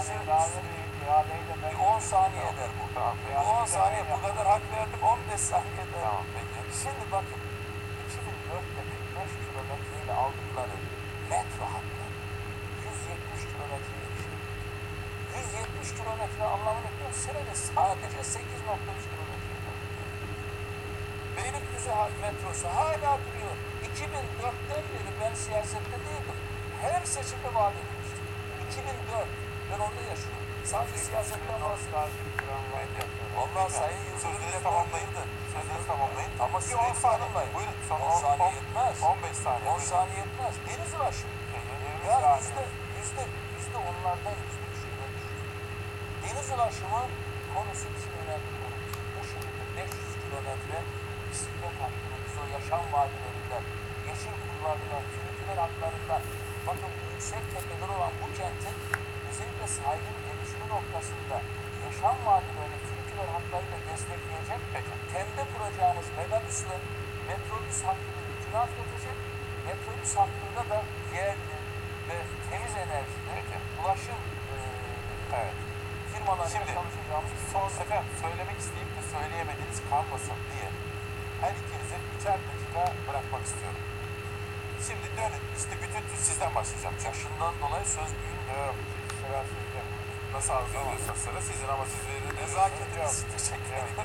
Bizi- bir 10 saniye eder bu. Bir 10 saniye bu kadar hak verdim 15 saniye eder. Tamam, peki. Şimdi bakın 2004'te 45 kilometreyle aldıkları metro hattı 170 kilometreye düşürdü. 170 kilometre anlamını biliyor? Senede sadece 8.3 kilometre. Beylikdüzü metrosu hala duruyor. 2004'ten beri ben siyasette değildim. Her seçimde vaat edilmişti. 2004. Ben orada yaşıyorum. Sadece siyasetten bahsediyorum. Vallahi Sayın Yıldırım Sözleri bile tamamlayın. Sözleri tamamlayın. Ama sürekli 10 saniye. Buyurun. Son 10 on- saniye yetmez. 15 saniye. 10 buyurun. saniye yetmez. Deniz ulaşımı. Yerimiz Ya yüzde, yüzde, yüzde onlardan yüzde üçünden. Deniz ulaşımı konusu bizim önemli konumuz. Bu şehirde 500 kilometre bisiklet hattını, biz o yaşam vadilerinden, yeşil kulvarından, füniküler hatlarından, bakın yüksek tepeler olan bu kentin özellikle gelişimi noktasında yaşam vadilerini füniküler hatlarıyla destekleyecek, TEM'de kuracağımız megabüsle metrobüs hattını bütüne atlatacak, metrobüs hattında da yerli ve temiz enerjili ulaşım eee Evet. firmalarıyla Şimdi çalışacağımız son efendim söylemek isteyip de söyleyemediğiniz kalmasın diye her ikinizi üçer dakika bırakmak istiyorum. Şimdi dönün işte bütün sizden başlayacağım. Yaşından dolayı söz büyüğün Yok, sıra sizde. Nasıl arzu ediyorsa sıra sizin ama siz verin. Nezaketiniz teşekkür ederim.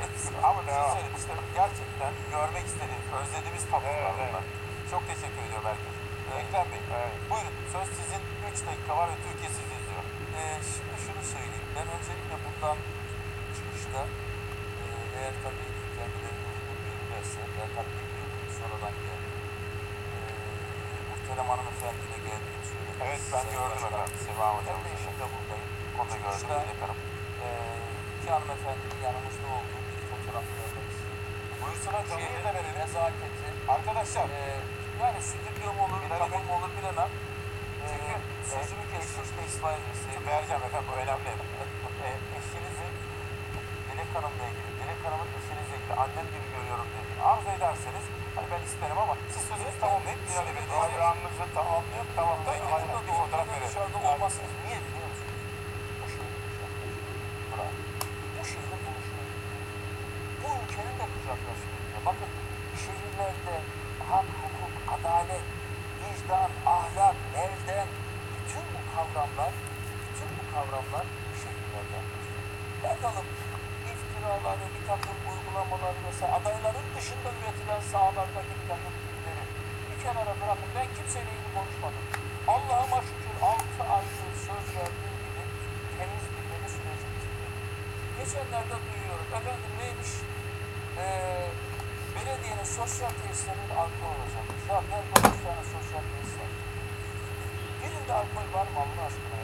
ama şey söyleyeyim işte gerçekten görmek istediğimiz, özlediğimiz tablolar bunlar. Çok teşekkür ediyorum herkese. Ekrem Bey, buyurun söz sizin 3 dakika var ve Türkiye sizi izliyor. Ee, şimdi şunu söyleyeyim. Ben öncelikle buradan çıkışta e, eğer tabii kendileri uygun görürlerse ben tabii bilmiyordum sonradan geldim. Ee, Muhterem hanımefendiyle geldiğini söyledim. Evet ben Sayın gördüm efendim Seva Ben Hocam. de eşimle buradayım. Onu da gördüm. Dilek Hanım. e, iki hanımefendinin yanımızda olduğu bir fotoğraf vermek istiyorum. Buyursunlar canlı yayında verelim. nezaketi, Arkadaşlar e, yani stüdyo mu olur, Bilal kapı Bey. mı olur bilemem. E, Çünkü, sözümü kesmişte İsmail Bey. vereceğim efendim bu önemli. E, eşinizin Dilek Hanım'la ilgili, Dilek Hanım'ın eşinizle ilgili annem gibi görüyorum dediğini arzu ederseniz hani ben isterim ama siz sözünüzü tamamlayın. Programınızı tamamlayıp tamam aynen bir fotoğraf verelim. dışarıda olmasınız. Niye biliyor musun? Bu şehrin Bravo. Bu şehrin buluşuyor. Bu ülkenin de kucaklaşıyor. Bakın şehirlerde hak, hukuk, adalet, vicdan, ahlak, erdem, bütün bu kavramlar, bütün bu kavramlar şehirlerden. Bakalım iftiraları, bir takım uygulamaları mesela adayların dışında üretilen sahalardaki bir takım bilgileri bir kenara bırakın. Ben kimseyle ilgili konuşmadım. Allah'ıma şükür 6 aydır söz verdiğim gibi temiz bilmeli süreci bitirdim. Geçenlerde duyuyorum. Efendim neymiş? Ee, belediyenin sosyal tesislerinde alkol olacakmış. Ya ben 9 tane sosyal tesis var. Birinde alkol var mı Allah aşkına?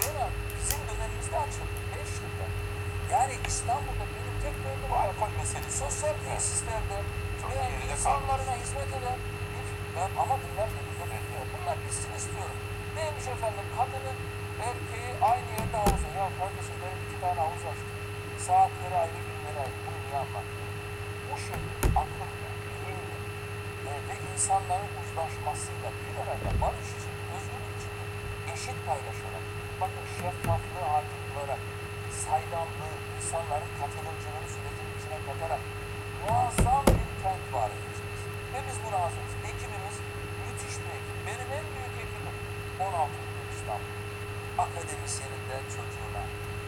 Benim bizim dönemimizde açıldı. 5 yılda. Yani İstanbul'da benim tek gördüğüm alkol meselesi sosyal tesislerden veya insanlarına hizmet eden bir, ben, ama bunlar yerinde bekliyor. Bunlar bitsin istiyorum. Neymiş efendim kadını erkeği aynı yerde havuza. Ya kardeşim benim iki tane havuz açtım. Saatleri ayrı günleri ayrı. Bunu niye anlatıyor? Bu şey akılla, bilimle e, ve insanların uzlaşmasıyla bir arada barış için, özgürlük için eşit paylaşarak, bakın şeffaflığı hakim kılarak, saydamlığı, insanların katılımcılığını sürecin içine katarak muazzam bir kent var edeceğiz. Ve biz buna hazırız. Ekibimiz müthiş bir ekip. Benim en büyük ekibim 16 yıldır İstanbul. Akademisyeninden çocuğuna,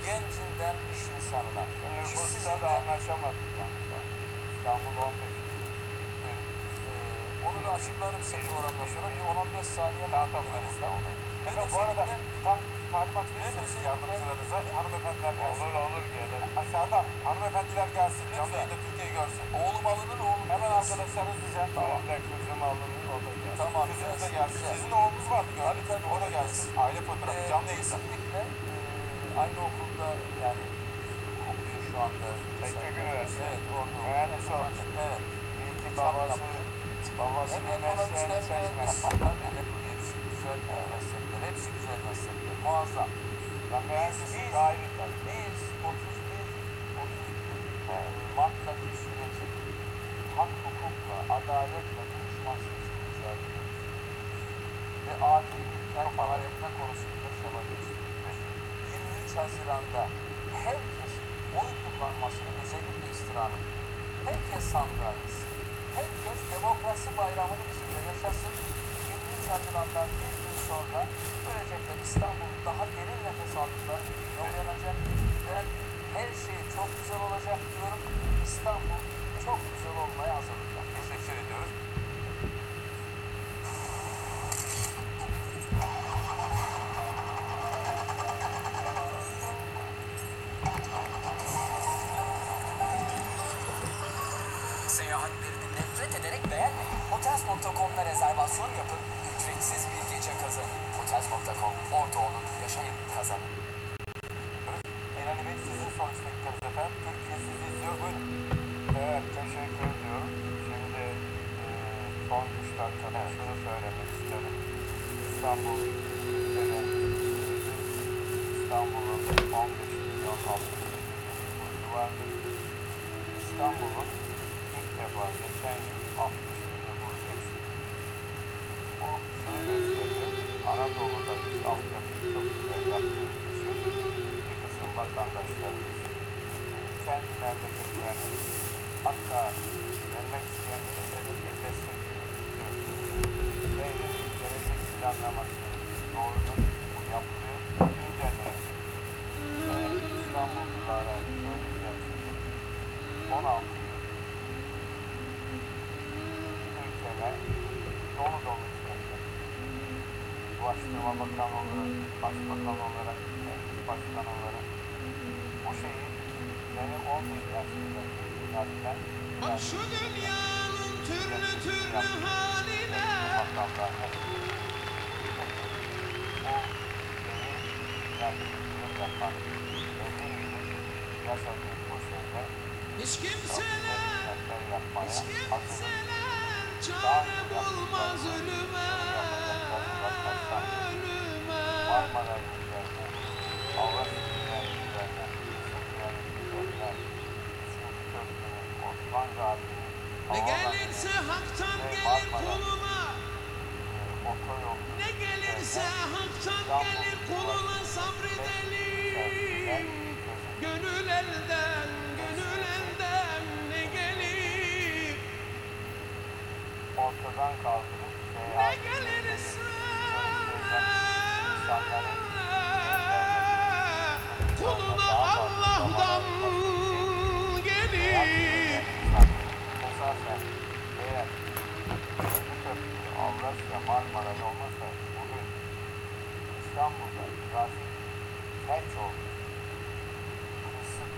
gencinden iş insanına, Nüfusta da işsizinden anlaşamadık yalnız. İstanbul 15 Ee, onu da açıklarım size programdan sonra bir 10-15 saniye Tamam tamam. Efendim bu arada tam talimat verirseniz yardımcılarınıza hanımefendiler gelsin. Olur olur gelir. Aşağıda hanımefendiler gelsin. Canlı yayında Türkiye görsün. Oğlum alınır oğlum. Hemen arkadaşlarınız diyeceğim. Tamam. Ben kızım alınır o da gelsin. Tamam, Kızınız da gelsin. Sizin oğlunuz vardı gördük. tabii, da o da gelsin. Aile fotoğrafı Ee, canlı yayında. Kesinlikle aynı okulda yani okuyor şu anda. Teknik Üniversitesi. Evet orada. Mühendis olmuş. Evet. İyi ki babası, babası seçmedi. Tabii, hepsi güzel meslekler. Hepsi güzel meslekler. Muazzam. Ben mühendisim Biz- daha iyi. Biz 31 31 Mart'taki süreci hak hukukla, adaletle buluşması için mücadele ediyoruz. Ve adil bir kent var etme konusunda çaba gösteriyoruz. 23 Haziran'da herkes oy kullanmasını özellikle istirham. Herkes sandığa gitsin. Herkes demokrasi bayramını bizimle yaşasın. 23 Haziran'dan bir gün sonra böylelikle İstanbul daha derin nefes güne uyanacak. Ben her şey çok güzel olacak diyorum. İstanbul çok güzel olmaya hazırlanacak. Teşekkür ediyoruz. Seyahatlerini nefret ederek beğenmeyin. Hotels.com'da rezervasyon yapın, ücretsiz bir gece kazanın. Hotels.com, Ortaoğlu, yaşayın, kazanın. İlhan Bey sizin son istekleriniz efendim. Türkiye sizi izliyor. Buyurun. Evet teşekkür ediyorum. Şimdi e, son 3 dakikada şunu söylemek isterim. İstanbul benim İstanbul'un 15 milyon halkı nüfusu vardır. İstanbul'un ilk defa geçen yıl 60 bin nüfus eksildi. Bu şunu gösteriyor. Anadolu'da biz altyapıyı çok güzel yaptığımız için bir kısım vatandaşlarımız kendi memleketlerini hatta vermek isteyenleri de destekliyor. Devlet gelecek planlaması doğrudur. Bu yapılıyor. Güncelleniyor. Ve İstanbullulara söyleyeceğim ki 16 yıl ülkeme dolu dolu hizmetler. Ulaştırma Bakanı olarak, Başbakan olarak, Meclis Başkanı olarak bu şeyi beni 11 yaşındaki zaten Bak şu dünyanın türlü türlü haline. Makamlar o beni yapan yaşadığım Hiç kimseler Hiç kimseler çare bulmaz ölüme Ne gelirse haktan gelir kuluna Ne gelirse haktan gelir kuluna sabredelim. Gönül elden, gönül elden ne gelir? Ortadan kaldırıp Ne insanların Kuluna Allah'tan gelir Esasen eğer Üçüncü Köprü, Avrasya, Marmara'da olmasaydı bugün İstanbul'da trafik felç oldu. Kısıt,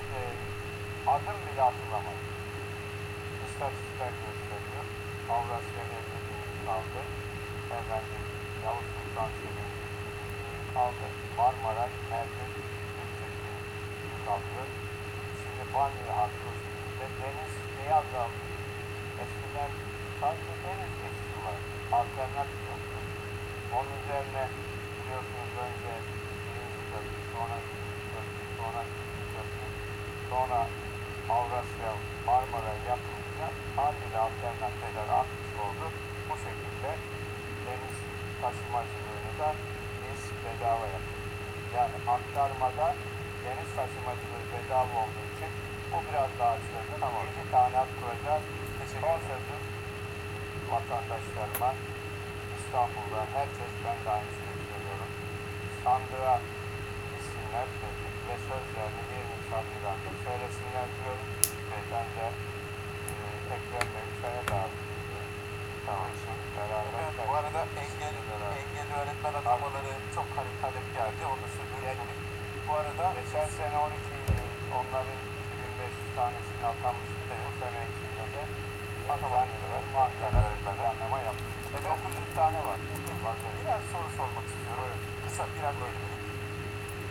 adım bile atılamayız. İstatistikler gösteriyor. Avrasya 50 bin kaldı. Efendim Yavuz Sultan Selim kaldı. Marmara Merkez 300 bin kaldı. Şimdi Banyo hattı ve deniz neye azaldı? Eskiden sadece deniz geçişi var. Alternatif yoktu. Onun üzerine biliyorsunuz önce birinci köprü, sonra ikinci köprü, sonra ikinci köprü, sonra Avrasya, Marmara yapılınca haliyle alternatifler artmış oldu. Bu şekilde deniz taşımacılığını da bedava yaptık. Yani aktarmada deniz taşımacılığı bedava olduğu için bu biraz daha açıldı. Tamam. İki tane hat kuracağız. Son sözüm vatandaşlarıma İstanbul'da herkes ben de aynı şeyi söylüyorum. Sandığa gitsinler ve sözlerini 23 Haziran'da söylesinler diyorum. Ve ben de e, Ekrem Bey'i çaya davet ediyorum. Tamam. Şimdi beraber Evet, bu arada engelli, engelli öğretmen atamaları çok hani talep geldi. Onu da sürdürüyoruz. Bu arada Geçen sene 12 onların 2500 tanesini atanmıştı. Bu sene içinde de atamadılar. Ankara öğretmenler anlama yaptı. Evet. 900 tane var. biraz soru sormak istiyorum. Kısa birer bölümlük.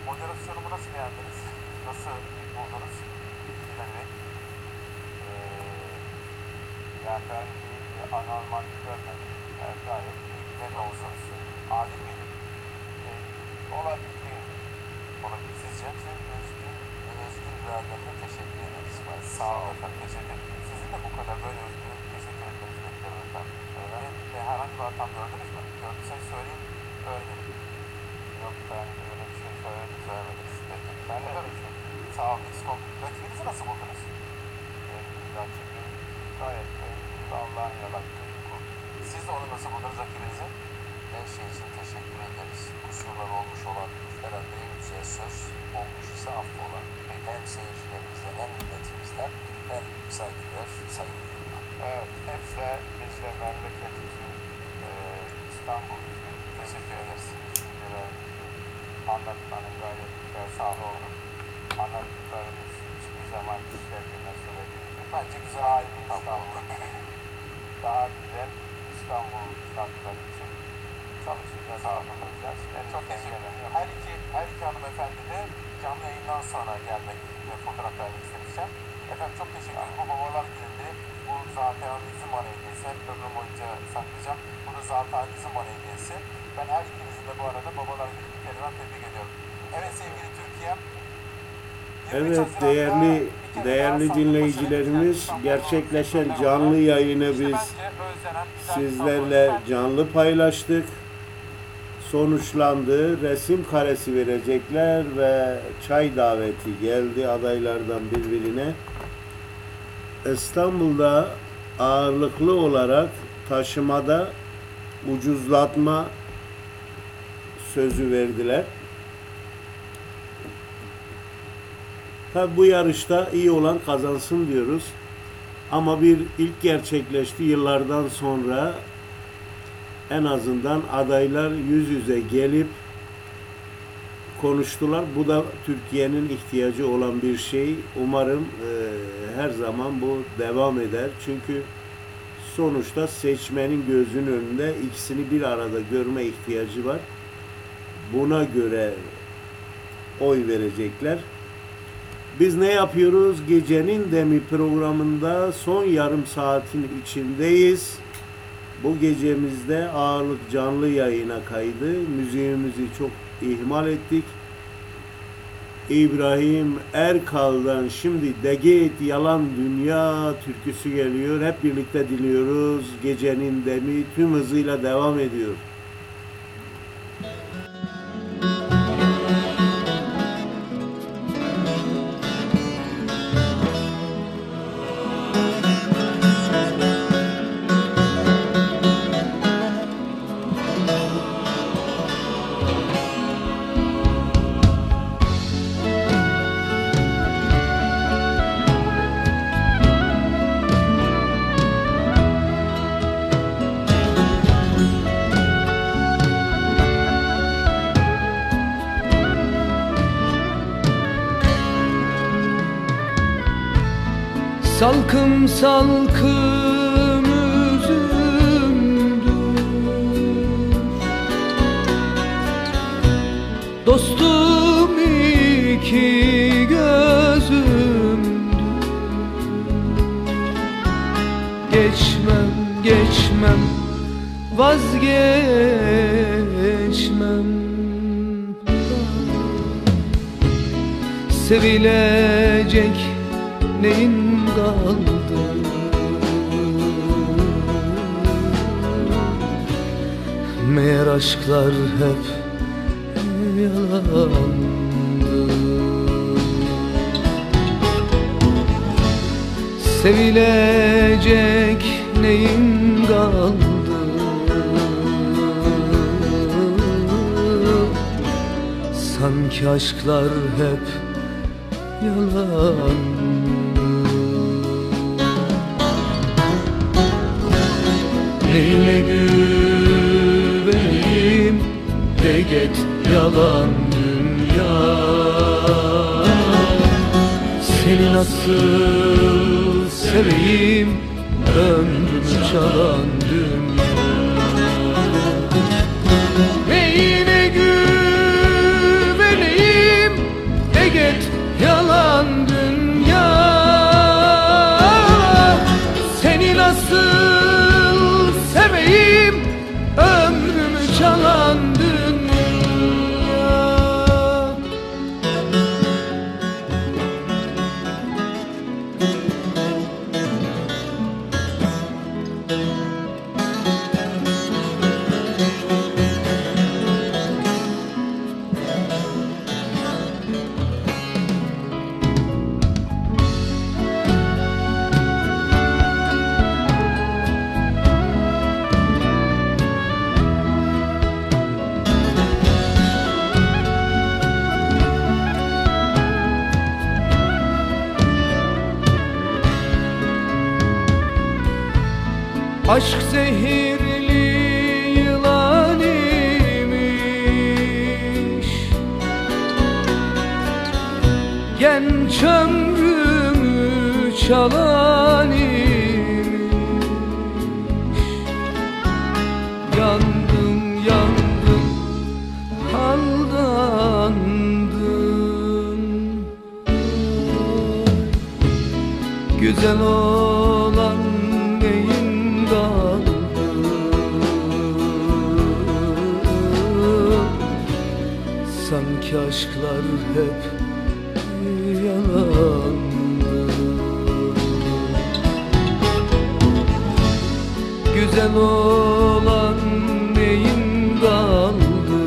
Moderasyonumu nasıl beğendiniz? Nasıl buldunuz? Bey. Ee, yani ben anormallik görmedim. Yani gayet Ne de olsanız. Adil miydi? e, olabildiğince. Olabilir. Sizce? Özgün, özgün değerlerine teşekkür ederiz. Sağ olun efendim. Teşekkür ederim. Sizin de bu kadar böyle özgün teşekkür etmenizi bekliyorum efendim. Ve, ve herhangi bir hatam gördünüz mü? Gördüyseniz söyleyin. Öğrenelim. Yok ben öyle bir şey söyledim. Söylemediniz. Peki. Ben de Efendim, Sağ olun. Rakibinizi nasıl buldunuz? rakibim gayet Allah'ın yarattığı bir kul. Siz de onu nasıl buldunuz rakibinizi? Her şey için teşekkür ederiz. Kusurlar olmuş olan herhalde en güzel söz olmuş ise affola. Hem seyircilerimizden hem milletimizden hem saygılar, saygı duyuyorum. Evet, hepsi de biz de memleket için, e, İstanbul için teşekkür ederiz. Düşüncelerimizi anlatmanın gayet güzel sahne olduk. Anlattıklarımız hiçbir zaman işlerine söylediğimiz Bence güzel bir tablo. Daha güzel İstanbul şartları için çalışacağız, çalışacağız. Çok teşekkür. Her iki, her iki hanımefendi de canlı yayından sonra gelmek ve fotoğraf vermek istemişler. Efendim çok teşekkür ederim. Bu babalar gününde bu zaten bizim bana hediyesi. Hep ömrüm boyunca saklayacağım. Bu da zaten bizim bana hediyesi. Ben her ikinizin de bu arada babalar günü bir kere tebrik ediyorum. Evet sevgili Türkiye'm. 23 Evet değerli değerli dinleyicilerimiz gerçekleşen canlı yayını biz sizlerle canlı paylaştık. Sonuçlandı. Resim karesi verecekler ve çay daveti geldi adaylardan birbirine. İstanbul'da ağırlıklı olarak taşımada ucuzlatma sözü verdiler. Tabi bu yarışta iyi olan kazansın diyoruz. Ama bir ilk gerçekleşti yıllardan sonra en azından adaylar yüz yüze gelip konuştular. Bu da Türkiye'nin ihtiyacı olan bir şey. Umarım e, her zaman bu devam eder. Çünkü sonuçta seçmenin gözünün önünde ikisini bir arada görme ihtiyacı var. Buna göre oy verecekler. Biz ne yapıyoruz? Gecenin Demi programında son yarım saatin içindeyiz. Bu gecemizde ağırlık canlı yayına kaydı. Müziğimizi çok ihmal ettik. İbrahim Erkal'dan şimdi Deget Yalan Dünya türküsü geliyor. Hep birlikte dinliyoruz. Gecenin Demi tüm hızıyla devam ediyor. Salkım üzümdür Dostum iki gözümdür geçmem geçmem vazgeçmem. Sevilecek Meğer aşklar hep yalandı Sevilecek neyin kaldı? Sanki aşklar hep yalan dünya. Seni nasıl seveyim ömrümü çalan olan neyin kaldı?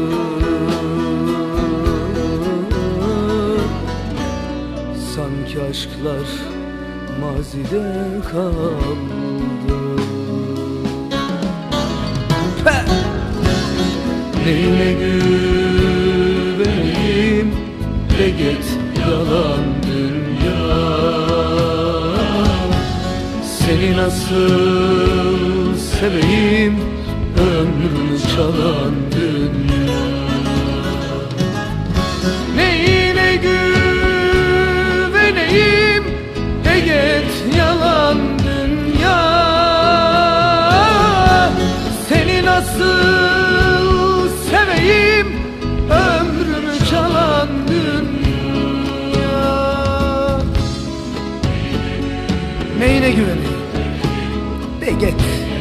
Sanki aşklar mazide kaldı. Peh! Neyine güveneyim de git yalan dünya. Seni nasıl seveyim ömrümü çalan dünya. Neyine güveneyim de git yalan dünya. Seni nasıl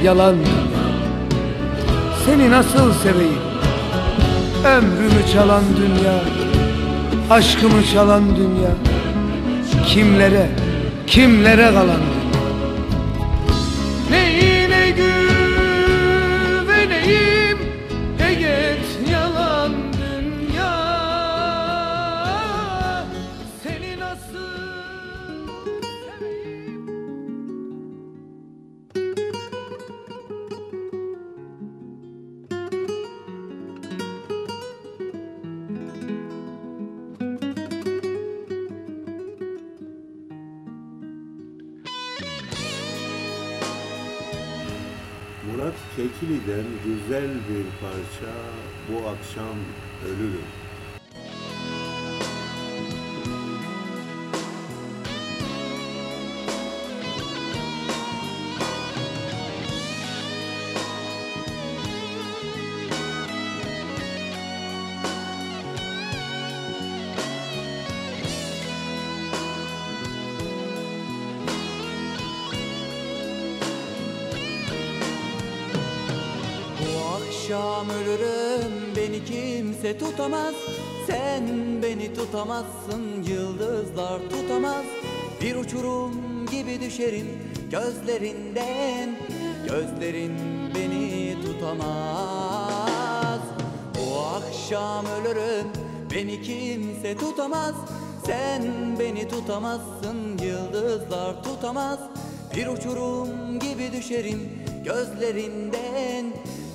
yalan. Seni nasıl seveyim? Ömrümü çalan dünya Aşkımı çalan dünya. Kimlere, kimlere kalan tutamaz. Sen beni tutamazsın yıldızlar tutamaz. Bir uçurum gibi düşerim gözlerinden. Gözlerin beni tutamaz. O akşam ölürüm beni kimse tutamaz. Sen beni tutamazsın yıldızlar tutamaz. Bir uçurum gibi düşerim gözlerinden.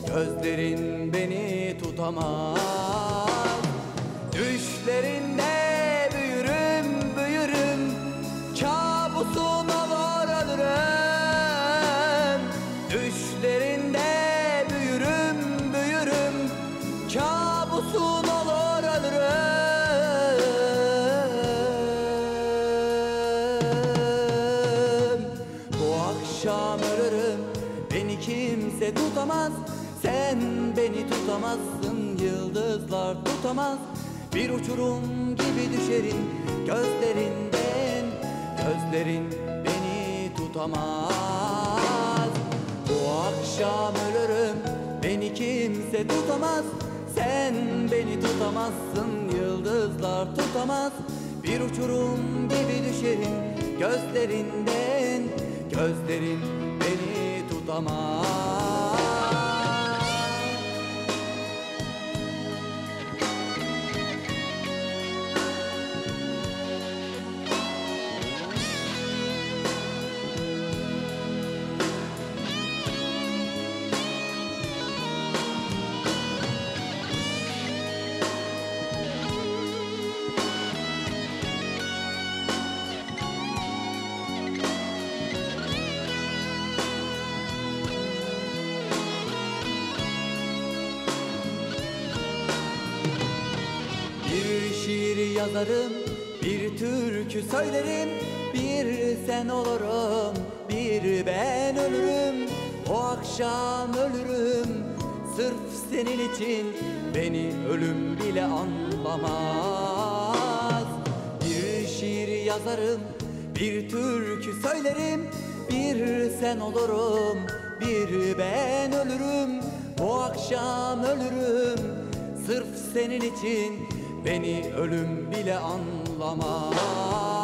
Gözlerin beni tutamaz Düşlerinde Bir uçurum gibi düşerim Gözlerinden. Gözlerin beni tutamaz. Bu akşam ölürüm Beni kimse tutamaz. Sen beni tutamazsın Yıldızlar tutamaz. Bir uçurum gibi düşerim Gözlerinden. Gözlerin beni tutamaz yazarım, bir türkü söylerim Bir sen olurum, bir ben ölürüm. O akşam ölürüm, sırf senin için Beni ölüm bile anlamaz. Bir şiir yazarım, bir türkü söylerim Bir sen olurum, bir ben ölürüm. O akşam ölürüm, Sırf senin için beni ölüm bile anlamaz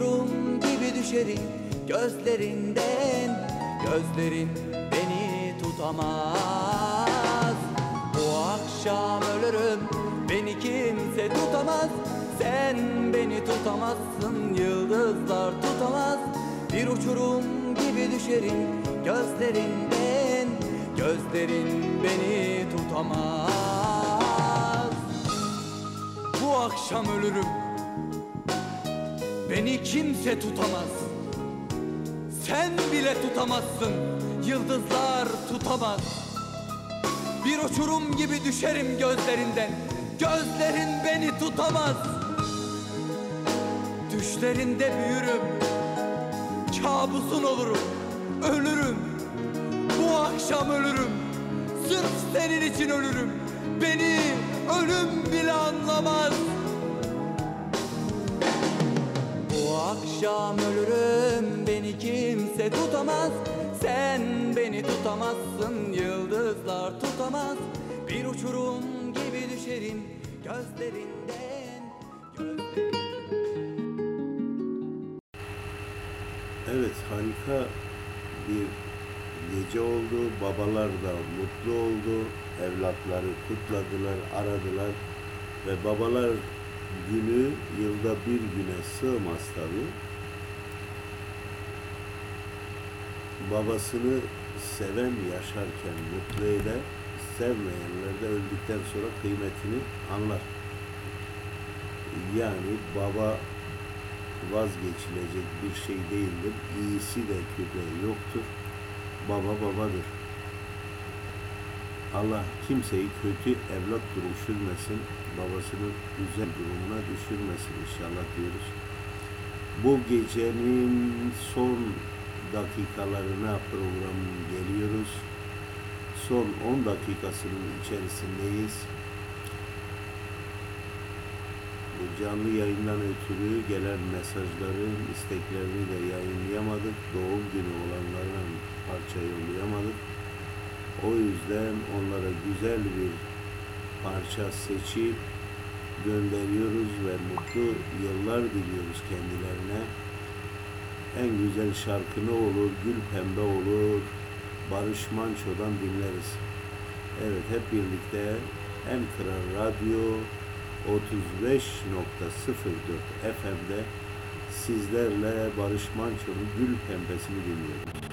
uçurum gibi düşerim Gözlerinden. Gözlerin beni tutamaz. Bu akşam ölürüm Beni kimse tutamaz. Sen beni tutamazsın Yıldızlar tutamaz. Bir uçurum gibi düşerim Gözlerinden. Gözlerin beni tutamaz. Bu akşam ölürüm Beni kimse tutamaz. Sen bile tutamazsın. Yıldızlar tutamaz. Bir uçurum gibi düşerim gözlerinden. Gözlerin beni tutamaz. Düşlerinde büyürüm. Kabusun olurum. Ölürüm. Bu akşam ölürüm. Sırf senin için ölürüm. Beni ölüm bile anlamaz akşam ölürüm Beni kimse tutamaz Sen beni tutamazsın Yıldızlar tutamaz Bir uçurum gibi düşerim Gözlerinden Evet harika bir gece oldu. Babalar da mutlu oldu. Evlatları kutladılar, aradılar. Ve babalar günü yılda bir güne sığmaz tabii. Babasını seven yaşarken mutlu eder, sevmeyenler de öldükten sonra kıymetini anlar. Yani baba vazgeçilecek bir şey değildir. İyisi de kötü yoktur. Baba babadır. Allah kimseyi kötü evlat düşürmesin, babasının güzel durumuna düşürmesin inşallah diyoruz. Bu gecenin son dakikalarına programın geliyoruz. Son 10 dakikasının içerisindeyiz. Bu canlı yayından ötürü gelen mesajların isteklerini de yayınlayamadık. Doğum günü olanlara parça yollayamadık. O yüzden onlara güzel bir parça seçip gönderiyoruz ve mutlu yıllar diliyoruz kendilerine. En güzel şarkı ne olur? Gül Pembe olur. Barış Manço'dan dinleriz. Evet hep birlikte En Kral Radyo 35.04 FM'de sizlerle Barış Manço'nun Gül Pembesini dinliyoruz.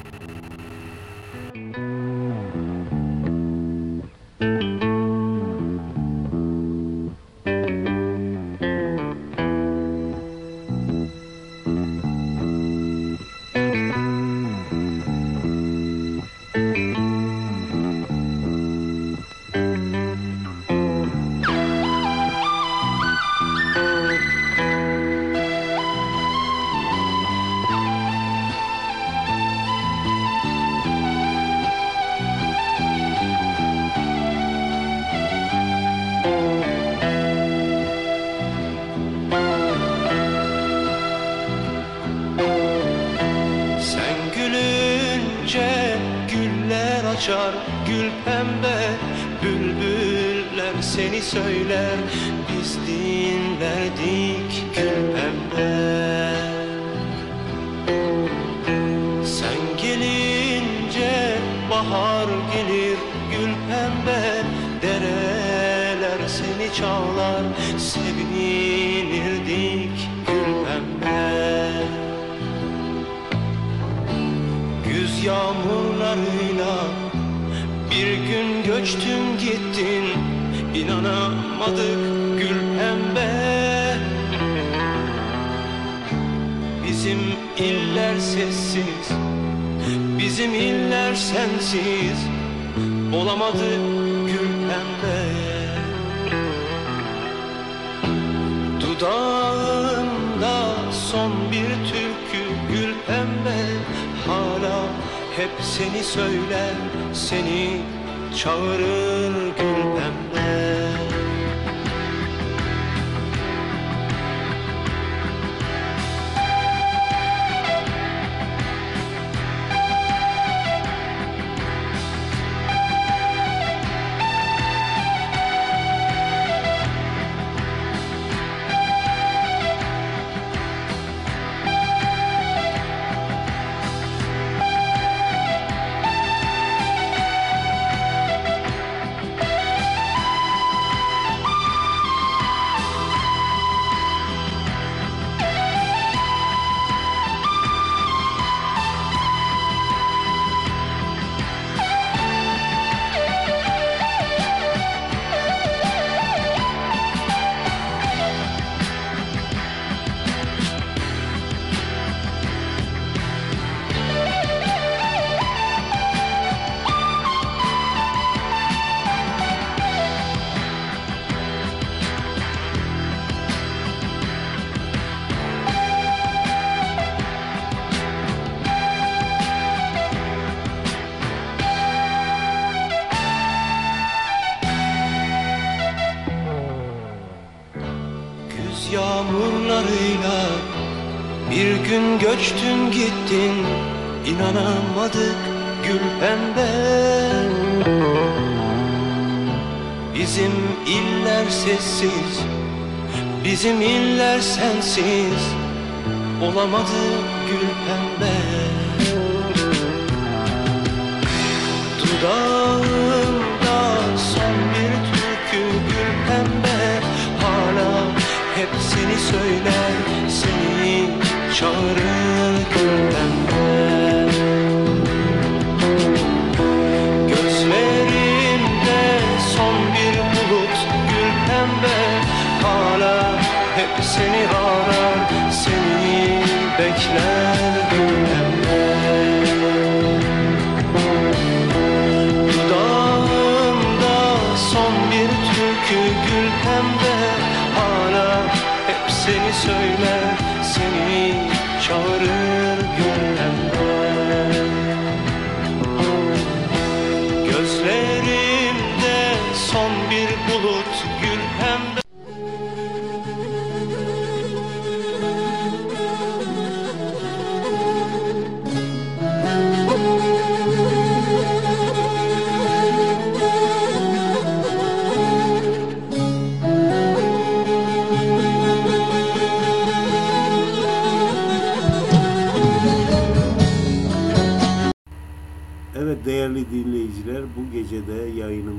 Olamadı gül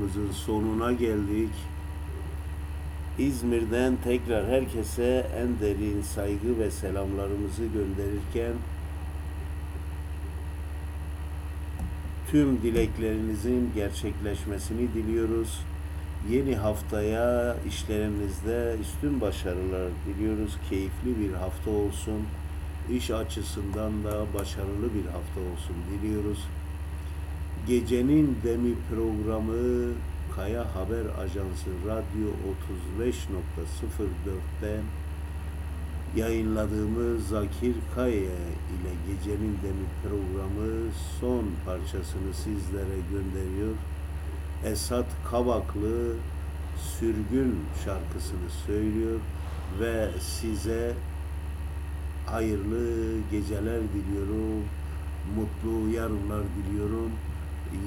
yayınımızın sonuna geldik. İzmir'den tekrar herkese en derin saygı ve selamlarımızı gönderirken tüm dileklerinizin gerçekleşmesini diliyoruz. Yeni haftaya işlerinizde üstün başarılar diliyoruz. Keyifli bir hafta olsun. İş açısından da başarılı bir hafta olsun diliyoruz. Gecenin Demi programı Kaya Haber Ajansı Radyo 35.04'ten yayınladığımız Zakir Kaya ile Gecenin Demi programı son parçasını sizlere gönderiyor. Esat Kavaklı Sürgün şarkısını söylüyor ve size hayırlı geceler diliyorum. Mutlu yarınlar diliyorum.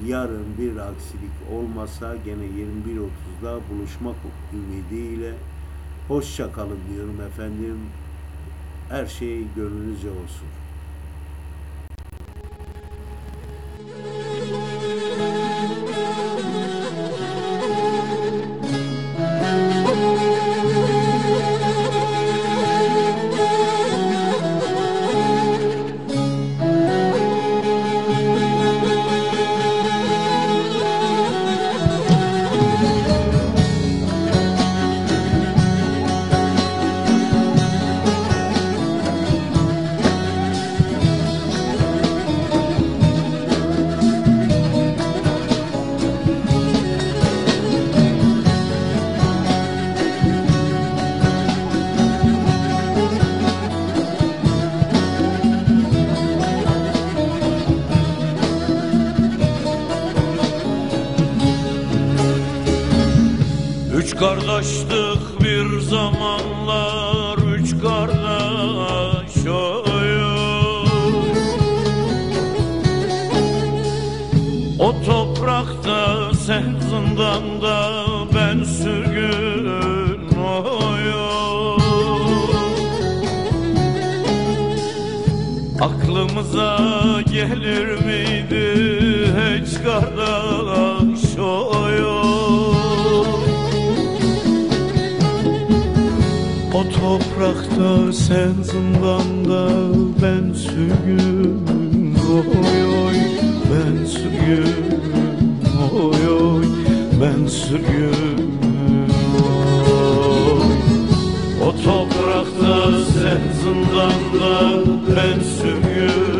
Yarın bir aksilik olmasa gene 21.30'da buluşmak ümidiyle hoşça kalın diyorum efendim. Her şey gönlünüzce olsun. Üç toprakta sen zindanda ben sürgün. Oy oy ben sürgün. Oy oy ben sürgün. Oy O toprakta sen zindanda ben sürgün